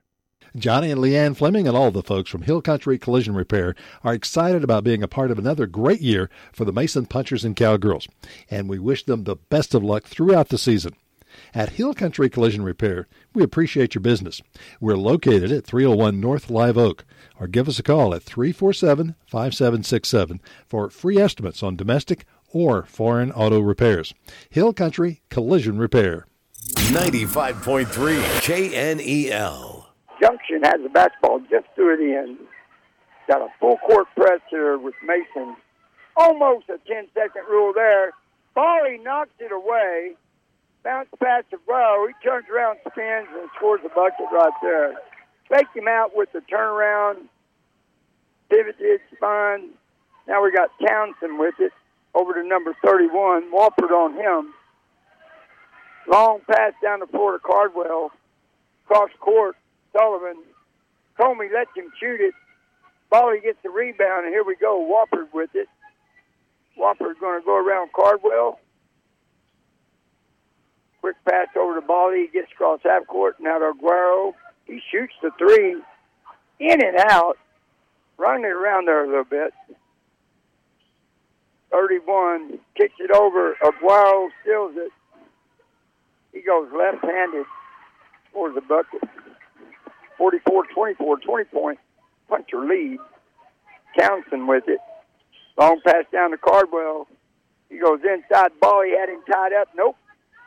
Johnny and Leanne Fleming and all the folks from Hill Country Collision Repair are excited about being a part of another great year for the Mason Punchers and Cowgirls, and we wish them the best of luck throughout the season. At Hill Country Collision Repair, we appreciate your business. We're located at 301 North Live Oak, or give us a call at 347 5767 for free estimates on domestic or foreign auto repairs. Hill Country Collision Repair. 95.3 KNEL. Junction has the basketball just to it in. Got a full court press here with Mason. Almost a 10 second rule there. Bally knocks it away. Bounce pass to Bro. He turns around, spins, and scores a bucket right there. Faked him out with the turnaround. Pivoted, spun. Now we got Townsend with it over to number 31. Wofford on him. Long pass down the floor to Cardwell. Cross court. Sullivan. Comey lets him shoot it. Bally gets the rebound, and here we go. Wofford with it. Wofford's going to go around Cardwell. Quick pass over to Bally. He gets across half court. Now to Aguero. He shoots the three. In and out. Running around there a little bit. 31. Kicks it over. Aguero steals it. He goes left-handed. Scores the bucket. 44-24, 20 point puncher lead. Townsend with it. Long pass down to Cardwell. He goes inside ball. He had him tied up. Nope.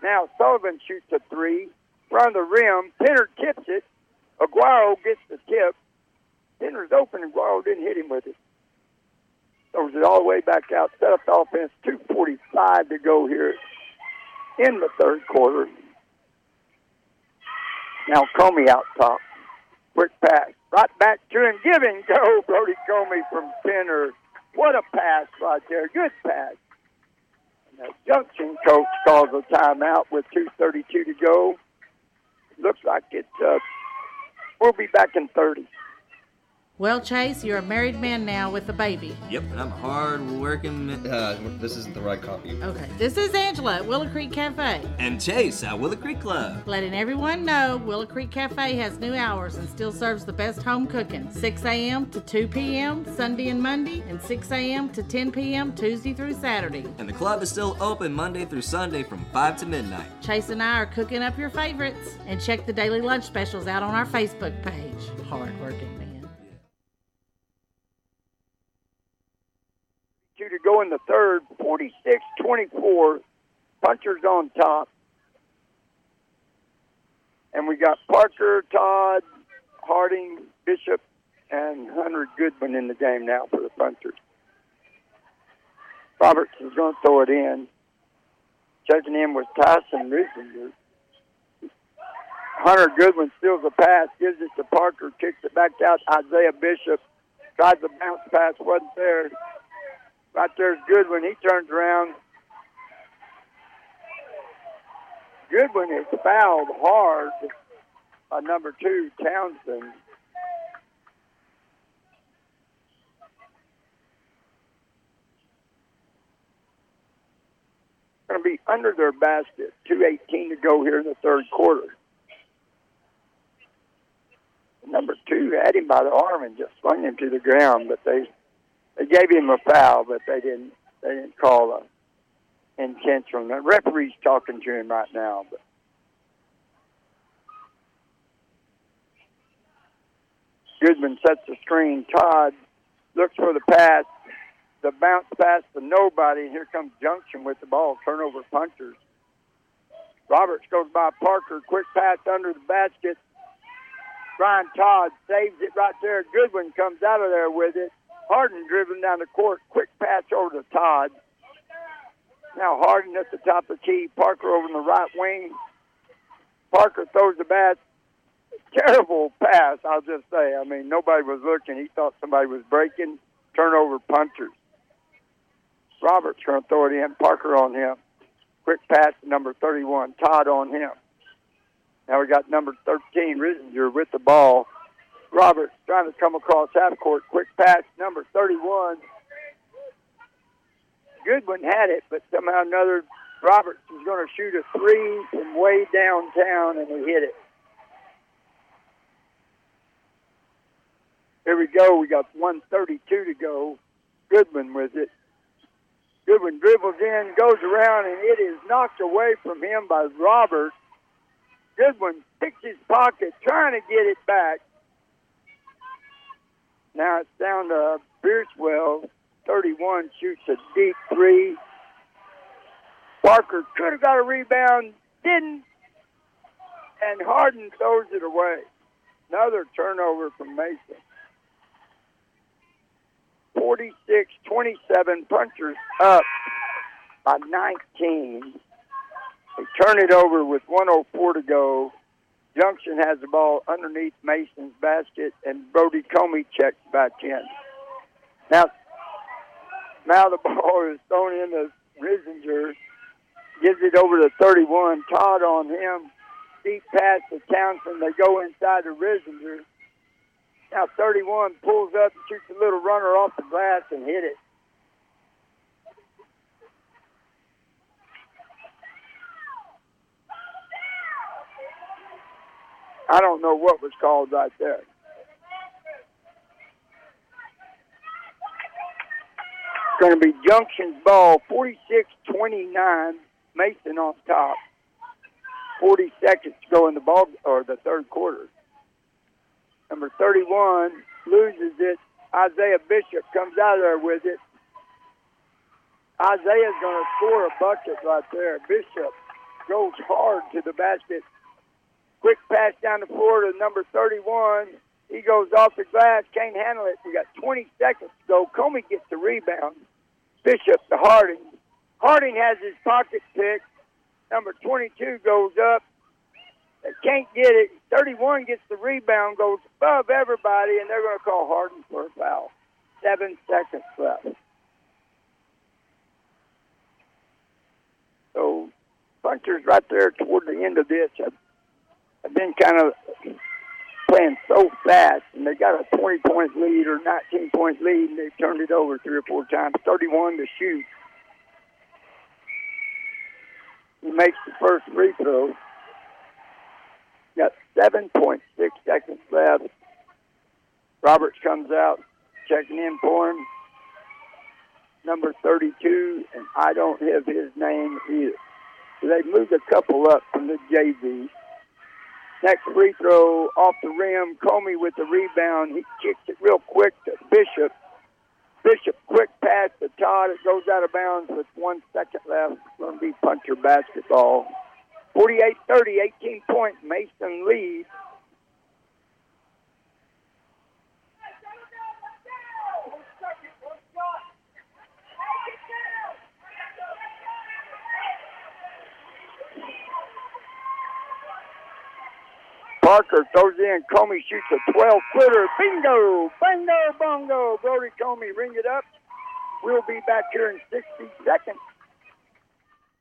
Now Sullivan shoots a three. From the rim. Penner tips it. Aguero gets the tip. Penner's open. Aguero didn't hit him with it. Throws it all the way back out. Set up the offense. 2.45 to go here in the third quarter. Now Comey out top. Quick pass. Right back to him. Him go. Brody Comey from Penner. What a pass right there. Good pass. And the Junction coach calls a timeout with 2.32 to go. Looks like it. Uh, we'll be back in 30. Well, Chase, you're a married man now with a baby. Yep, and I'm hard working. Uh, this isn't the right copy. Okay. This is Angela at Willow Creek Cafe. And Chase at Willow Creek Club. Letting everyone know Willow Creek Cafe has new hours and still serves the best home cooking 6 a.m. to 2 p.m. Sunday and Monday, and 6 a.m. to 10 p.m. Tuesday through Saturday. And the club is still open Monday through Sunday from 5 to midnight. Chase and I are cooking up your favorites. And check the daily lunch specials out on our Facebook page. Hard working man. Go in the third. 46-24. Punchers on top. And we got Parker, Todd, Harding, Bishop, and Hunter Goodwin in the game now for the Punchers. Roberts is going to throw it in. Checking in with Tyson Riesinger. Hunter Goodwin steals the pass, gives it to Parker, kicks it back out. Isaiah Bishop tries the bounce pass, wasn't there. Right there's Goodwin. He turns around. Goodwin is fouled hard by number two, Townsend. Going to be under their basket. 2.18 to go here in the third quarter. Number two had him by the arm and just flung him to the ground, but they they gave him a foul, but they didn't they didn't call a intentional. The referee's talking to him right now, but Goodwin sets the screen. Todd looks for the pass. The bounce pass to nobody. Here comes Junction with the ball. Turnover punchers. Roberts goes by Parker. Quick pass under the basket. Ryan Todd saves it right there. Goodwin comes out of there with it. Harding driven down the court. Quick pass over to Todd. Now Harding at the top of the key. Parker over in the right wing. Parker throws the bat. Terrible pass, I'll just say. I mean, nobody was looking. He thought somebody was breaking. Turnover punchers. Roberts going to throw it in. Parker on him. Quick pass to number 31. Todd on him. Now we got number 13, Risinger, with the ball. Roberts trying to come across half court. Quick pass, number 31. Goodwin had it, but somehow another Roberts was going to shoot a three from way downtown, and he hit it. Here we go. We got 132 to go. Goodwin with it. Goodwin dribbles in, goes around, and it is knocked away from him by Roberts. Goodwin picks his pocket, trying to get it back. Now it's down to Bierswell. 31 shoots a deep three. Parker could have got a rebound, didn't, and Harding throws it away. Another turnover from Mason. 46 27, punchers up by 19. They turn it over with 104 to go. Junction has the ball underneath Mason's basket, and Brody Comey checks back in. Now, now the ball is thrown into Risinger. Gives it over to 31. Todd on him. Deep pass to Townsend. They go inside to Risinger. Now 31 pulls up and shoots a little runner off the glass and hit it. I don't know what was called right there. It's going to be Junction's ball, 46-29, Mason on top. 40 seconds to go in the ball or the third quarter. Number 31 loses it. Isaiah Bishop comes out of there with it. Isaiah's going to score a bucket right there. Bishop goes hard to the basket. Quick pass down the floor to number 31. He goes off the glass, can't handle it. We got 20 seconds to go. Comey gets the rebound. Bishop to Harding. Harding has his pocket picked. Number 22 goes up. They can't get it. 31 gets the rebound, goes above everybody, and they're going to call Harding for a foul. Seven seconds left. So, punchers right there toward the end of this been kind of playing so fast, and they got a 20 point lead or 19 point lead, and they've turned it over three or four times. 31 to shoot. He makes the first free throw. Got 7.6 seconds left. Roberts comes out, checking in for him. Number 32, and I don't have his name either. They moved a couple up from the JV. Next free throw off the rim. Comey with the rebound. He kicks it real quick to Bishop. Bishop, quick pass to Todd. It goes out of bounds with one second left. It's going to be puncher basketball. 48 30, 18 point Mason lead. Parker throws in. Comey shoots a 12 footer. Bingo! Bingo! Bongo! Brody Comey, ring it up. We'll be back here in 60 seconds.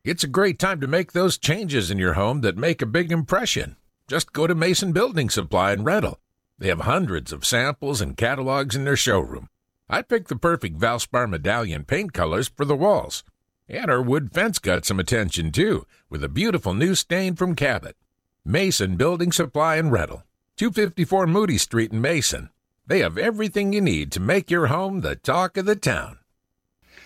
It's a great time to make those changes in your home that make a big impression. Just go to Mason Building Supply and Rental. They have hundreds of samples and catalogs in their showroom. I picked the perfect Valspar medallion paint colors for the walls. And our wood fence got some attention too, with a beautiful new stain from Cabot. Mason Building Supply and Rental, 254 Moody Street in Mason. They have everything you need to make your home the talk of the town.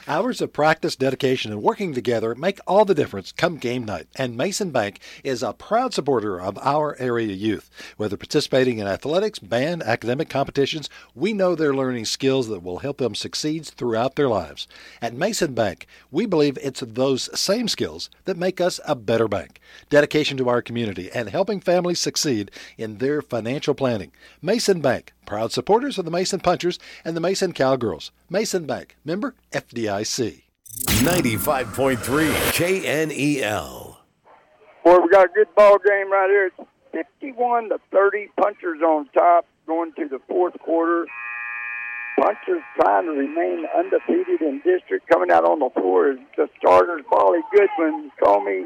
Hours of practice, dedication, and working together make all the difference come game night, and Mason Bank is a proud supporter of our area youth. Whether participating in athletics, band, academic competitions, we know they're learning skills that will help them succeed throughout their lives. At Mason Bank, we believe it's those same skills that make us a better bank. Dedication to our community and helping families succeed in their financial planning. Mason Bank, proud supporters of the Mason Punchers and the Mason Cowgirls. Mason Bank, member FDIC. 95.3 KNEL. Boy, we got a good ball game right here. It's 51 to 30. Punchers on top going to the fourth quarter. Punchers trying to remain undefeated in district. Coming out on the floor is the starters, Bally Goodwin, Comey,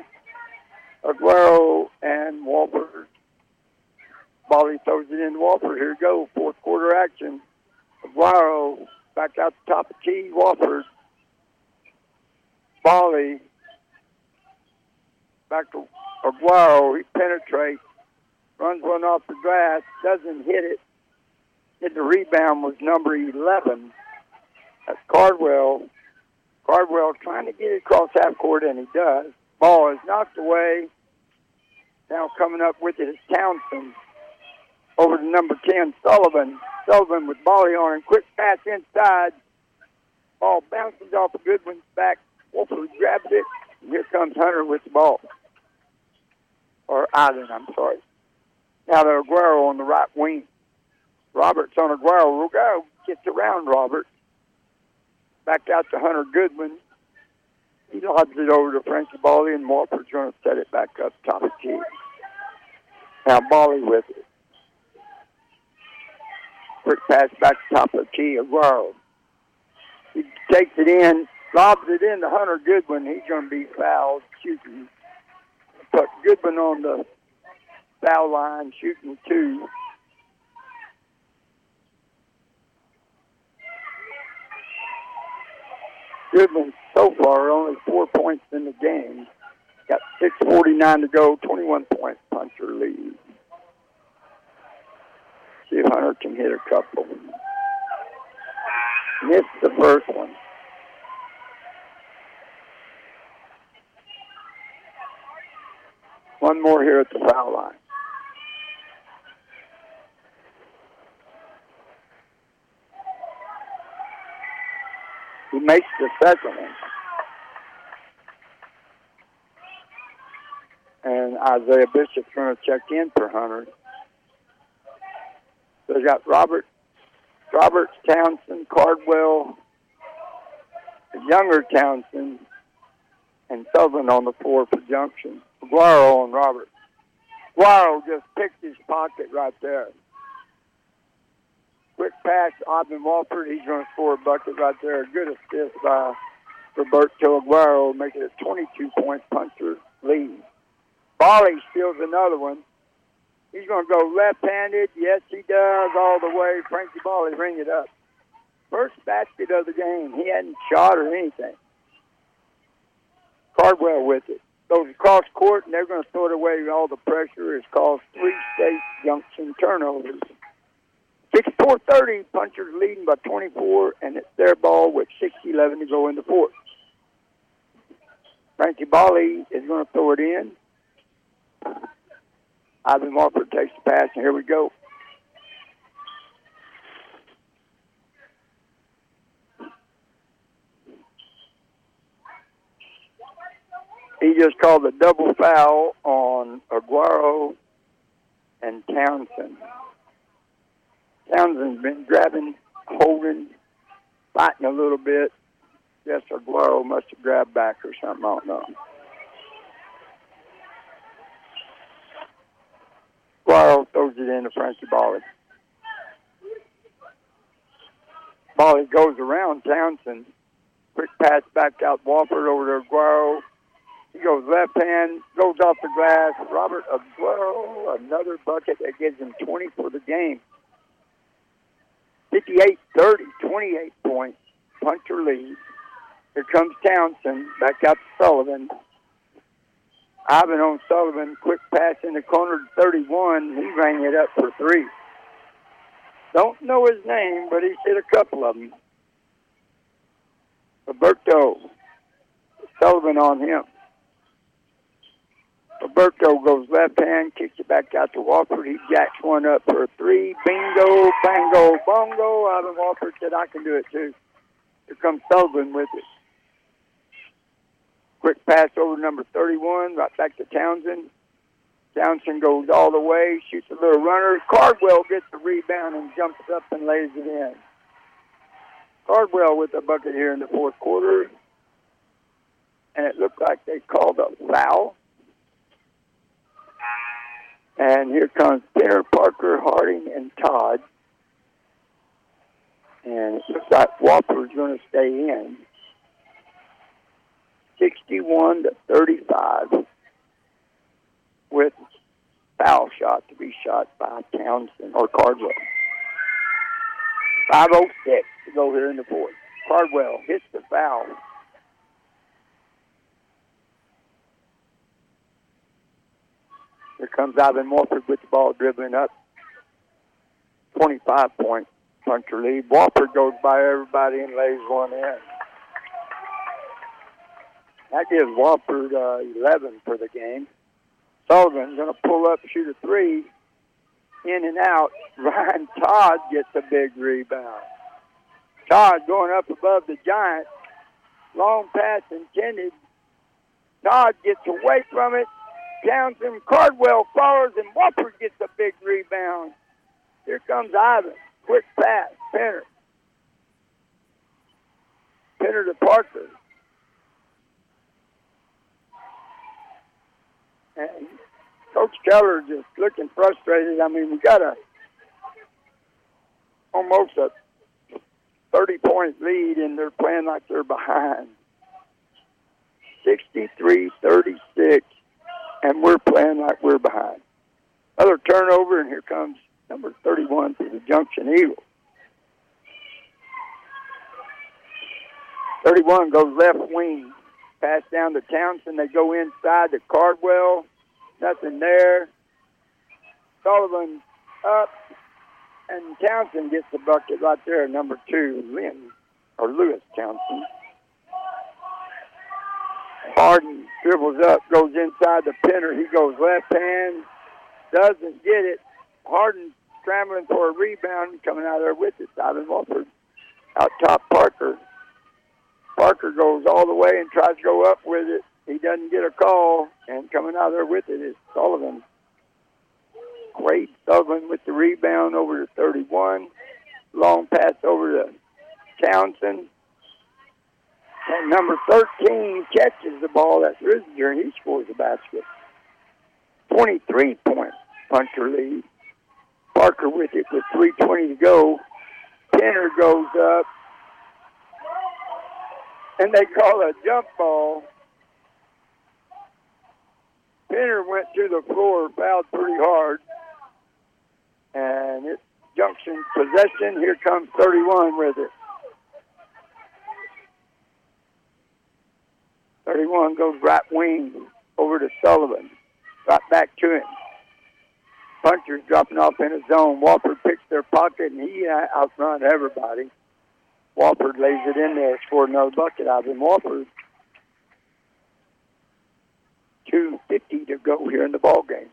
Aguero, and Wofford. Bally throws it in Wofford. Here go. Fourth quarter action. Aguero back out the top of key. Wofford. Bally back to Aguero. He penetrates, runs one off the glass, doesn't hit it. Hit the rebound was number 11. That's Cardwell. Cardwell trying to get it across half court, and he does. Ball is knocked away. Now coming up with it is Townsend. Over to number 10, Sullivan. Sullivan with Bally on. Quick pass inside. Ball bounces off of Goodwin's back. Wofford grabs it. And here comes Hunter with the ball. Or Island, I'm sorry. Now the Aguero on the right wing. Roberts on Aguero. Aguero gets around Robert. Back out to Hunter Goodwin. He lobs it over to Frankie Bally, and Wofford's going to set it back up top of key. Now Bally with it. Quick pass back to top of key. Aguero. He takes it in, lobs it in to Hunter Goodwin. He's going to be fouled shooting. Put Goodwin on the foul line shooting two. Goodwin so far only four points in the game. Got 6.49 to go, 21 point puncher lead. See if Hunter can hit a couple. Missed the first one. One more here at the foul line. He makes the second one. And Isaiah Bishop's going to check in for Hunter. So they got Robert, Roberts, Townsend, Cardwell, the younger Townsend, and Sullivan on the floor for Junction. Aguero on Robert. Aguero just picked his pocket right there. Quick pass, Aubin Wofford. He's going to score a bucket right there. Good assist by Roberto Aguero, making it a 22-point puncher lead. Bally steals another one. He's going to go left-handed. Yes, he does all the way. Frankie Bally bring it up. First basket of the game. He hadn't shot or anything. Cardwell with it. Goes across court, and they're going to throw it away. All the pressure has caused three state junction turnovers. 64-30, Punchers leading by 24, and it's their ball with 6-11 to go in the fourth. Frankie Bally is going to throw it in. Ivan Wofford takes the pass, and here we go. He just called a double foul on Aguero and Townsend. Townsend's been grabbing, holding, fighting a little bit. Guess Aguero must have grabbed back or something. I don't know. It into Frankie Bally. Bally goes around Townsend. Quick pass back out Wofford over to Aguero. He goes left hand, goes off the glass. Robert Aguero, another bucket that gives him 20 for the game. 58 30, 28 points. Puncher lead. Here comes Townsend back out to Sullivan. Ivan on Sullivan, quick pass in the corner to 31. He rang it up for three. Don't know his name, but he's hit a couple of them. Roberto Sullivan on him. Roberto goes left hand, kicks it back out to Wofford. He jacks one up for three. Bingo, bango, bongo. Ivan Wofford said, I can do it too. Here comes Sullivan with it. Quick pass over number 31, right back to Townsend. Townsend goes all the way, shoots a little runner. Cardwell gets the rebound and jumps up and lays it in. Cardwell with the bucket here in the fourth quarter. and it looked like they called a foul. And here comes Penner, Parker, Harding, and Todd. And it looks like Wofford's going to stay in. 61 to 35 with foul shot to be shot by Townsend or Cardwell. 5.06 to go here in the fourth. Cardwell hits the foul. Here comes Ivan Wofford with the ball dribbling up. 25 point puncher lead. Wofford goes by everybody and lays one in. That gives Wofford uh, 11 for the game. Sullivan's going to pull up, shoot a three. In and out. Ryan Todd gets a big rebound. Todd going up above the Giant. Long pass intended. Todd gets away from it. Townsend Cardwell follows, and Wofford gets a big rebound. Here comes Ivan. Quick pass. Penner. Penner to Parker. And Coach Keller just looking frustrated. I mean, we got a almost a 30 point lead, and they're playing like they're behind. 63 36, and we're playing like we're behind. Another turnover, and here comes number 31 for the Junction Eagles. 31 goes left wing. Pass down to Townsend. They go inside to Cardwell. Nothing there. Sullivan up. And Townsend gets the bucket right there, number two, Lynn, or Lewis Townsend. Harden dribbles up, goes inside the Penner. He goes left hand, doesn't get it. Harden scrambling for a rebound, coming out there with it. Ivan Wofford out top Parker. Parker goes all the way and tries to go up with it. He doesn't get a call, and coming out there with it is Sullivan. Great Sullivan with the rebound over to 31. Long pass over to Townsend. And number 13 catches the ball. That's Risinger, and he scores a basket. 23 point puncher lead. Parker with it with 3.20 to go. Penner goes up. And they call a jump ball. Penner went to the floor, fouled pretty hard. And it's Junction possession. Here comes 31 with it. 31 goes right wing over to Sullivan. Right back to him. Puncher's dropping off in his zone. Wofford picks their pocket, and he outrun everybody. Wofford lays it in there, scored another bucket out of him. Wofford, 2.50 to go here in the ball game.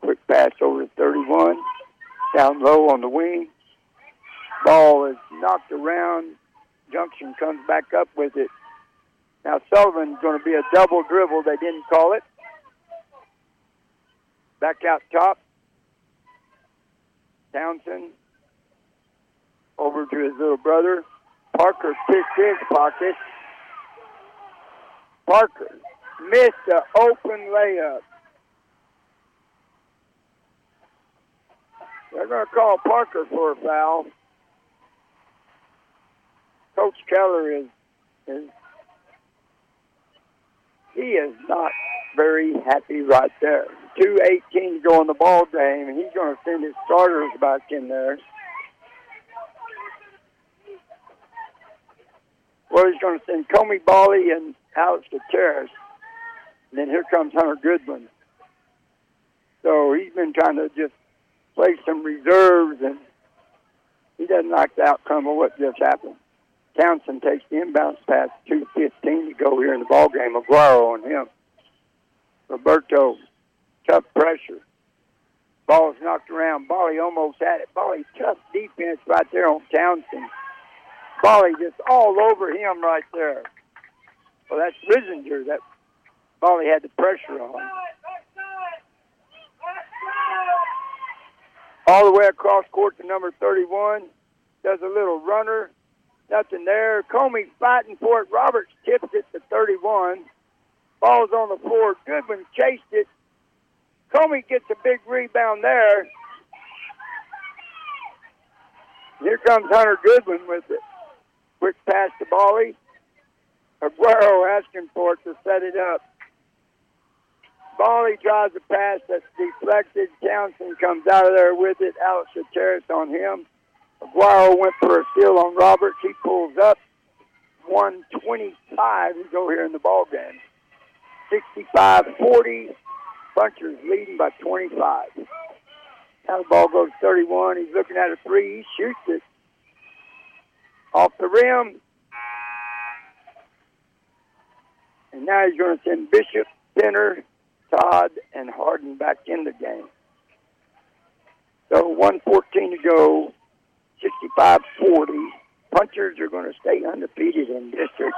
Quick pass over to 31. Down low on the wing. Ball is knocked around. Junction comes back up with it. Now Sullivan's going to be a double dribble. They didn't call it. Back out top. Townsend over to his little brother. Parker picks his pocket. Parker missed the open layup. They're going to call Parker for a foul. Coach Keller is, is he is not very happy right there. 2.18 to go in the ball game, and he's going to send his starters back in there. Well, he's going to send Comey Bally and Alex Gutierrez. And then here comes Hunter Goodwin. So he's been trying to just play some reserves, and he doesn't like the outcome of what just happened. Townsend takes the inbounds pass, 2.15 to go here in the ball game. Aguero on him. Roberto, tough pressure. Ball's knocked around. Bally almost had it. Bally, tough defense right there on Townsend. Bally just all over him right there. Well, that's Risinger that Bally had the pressure on. All the way across court to number 31. Does a little runner. Nothing there. Comey fighting for it. Roberts tips it to 31. Ball's on the floor. Goodwin chased it. Comey gets a big rebound there. Here comes Hunter Goodwin with it. Quick pass to Bally. Aguero asking for it to set it up. Bally tries a pass that's deflected. Townsend comes out of there with it. Alex Terrace on him. Aguero went for a steal on Roberts. He pulls up. 125 to go here in the ball game. 65-40. Punchers leading by 25. Now the ball goes 31. He's looking at a three. He shoots it off the rim. And now he's going to send Bishop, Penner, Todd, and Harden back in the game. So 114 to go, 65-40. Punchers are going to stay undefeated in district.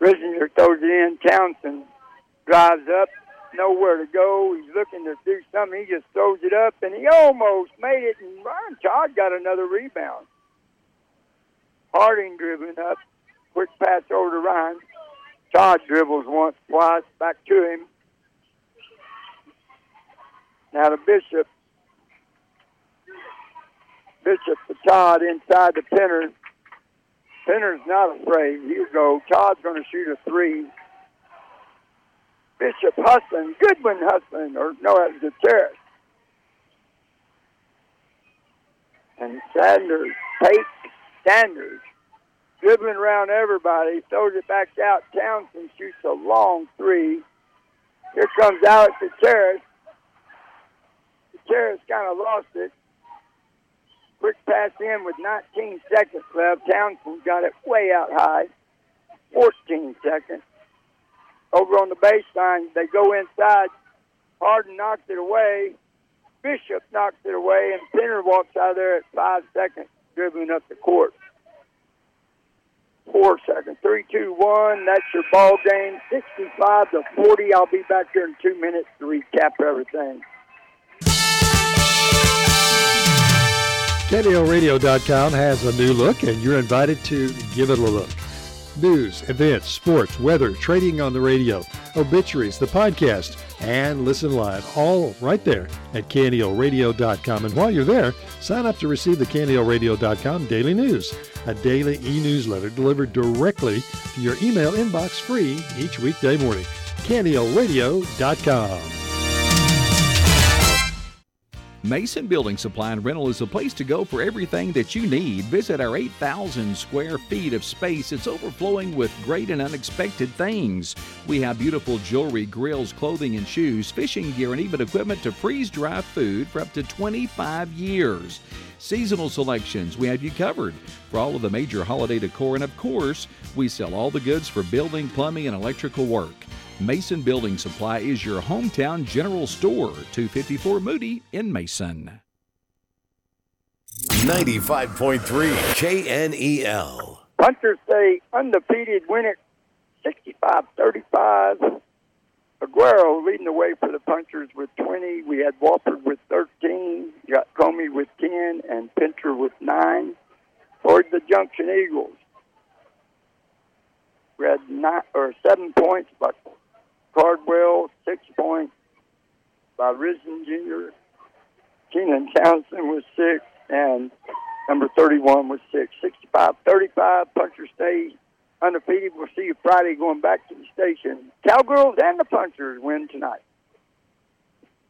Risinger throws it in. Townsend drives up, nowhere to go. He's looking to do something. He just throws it up, and he almost made it. And Ryan Todd got another rebound. Harding dribbling up. Quick pass over to Ryan. Todd dribbles once, twice, back to him. Now to Bishop. Bishop to Todd inside the Penner. Penner's not afraid. He'll go. Todd's going to shoot a three. Bishop hustling. Goodwin hustling. Or no, that was. And Sanders, Tate Sanders, dribbling around everybody, throws it back out. Townsend shoots a long three. Here comes Alex Terrace. Terrace kind of lost it. Quick pass in with 19 seconds left. Townsend got it way out high. 14 seconds. Over on the baseline, they go inside. Harden knocks it away. Bishop knocks it away, and Penner walks out of there at five seconds, dribbling up the court. Four seconds. Three, two, one. That's your ball game. 65 to 40. I'll be back here in two minutes to recap everything. KNELradio.com has a new look, and you're invited to give it a look. News, events, sports, weather, trading on the radio, obituaries, the podcast, and listen live, all right there at KNELradio.com. And while you're there, sign up to receive the KNELradio.com daily news, a daily e-newsletter delivered directly to your email inbox free each weekday morning. KNELradio.com. Mason Building Supply and Rental is a place to go for everything that you need. Visit our 8,000 square feet of space. It's overflowing with great and unexpected things. We have beautiful jewelry, grills, clothing and shoes, fishing gear, and even equipment to freeze dry food for up to 25 years. Seasonal selections, we have you covered for all of the major holiday decor, and of course, we sell all the goods for building, plumbing, and electrical work. Mason Building Supply is your hometown general store, 254 Moody in Mason. 95.3 KNEL. Punchers stay undefeated, win it 65 35. Aguero leading the way for the Punchers with 20. We had Wofford with 13. You got Comey with 10 and Penner with 9. For the Junction Eagles, we had nine, or seven points by Cardwell, six points by Risinger Keenan Townsend was six, and number 31 was six. 65 35, Puncher stays undefeated. We'll see you Friday going back to the station. Cowgirls and the Punchers win tonight.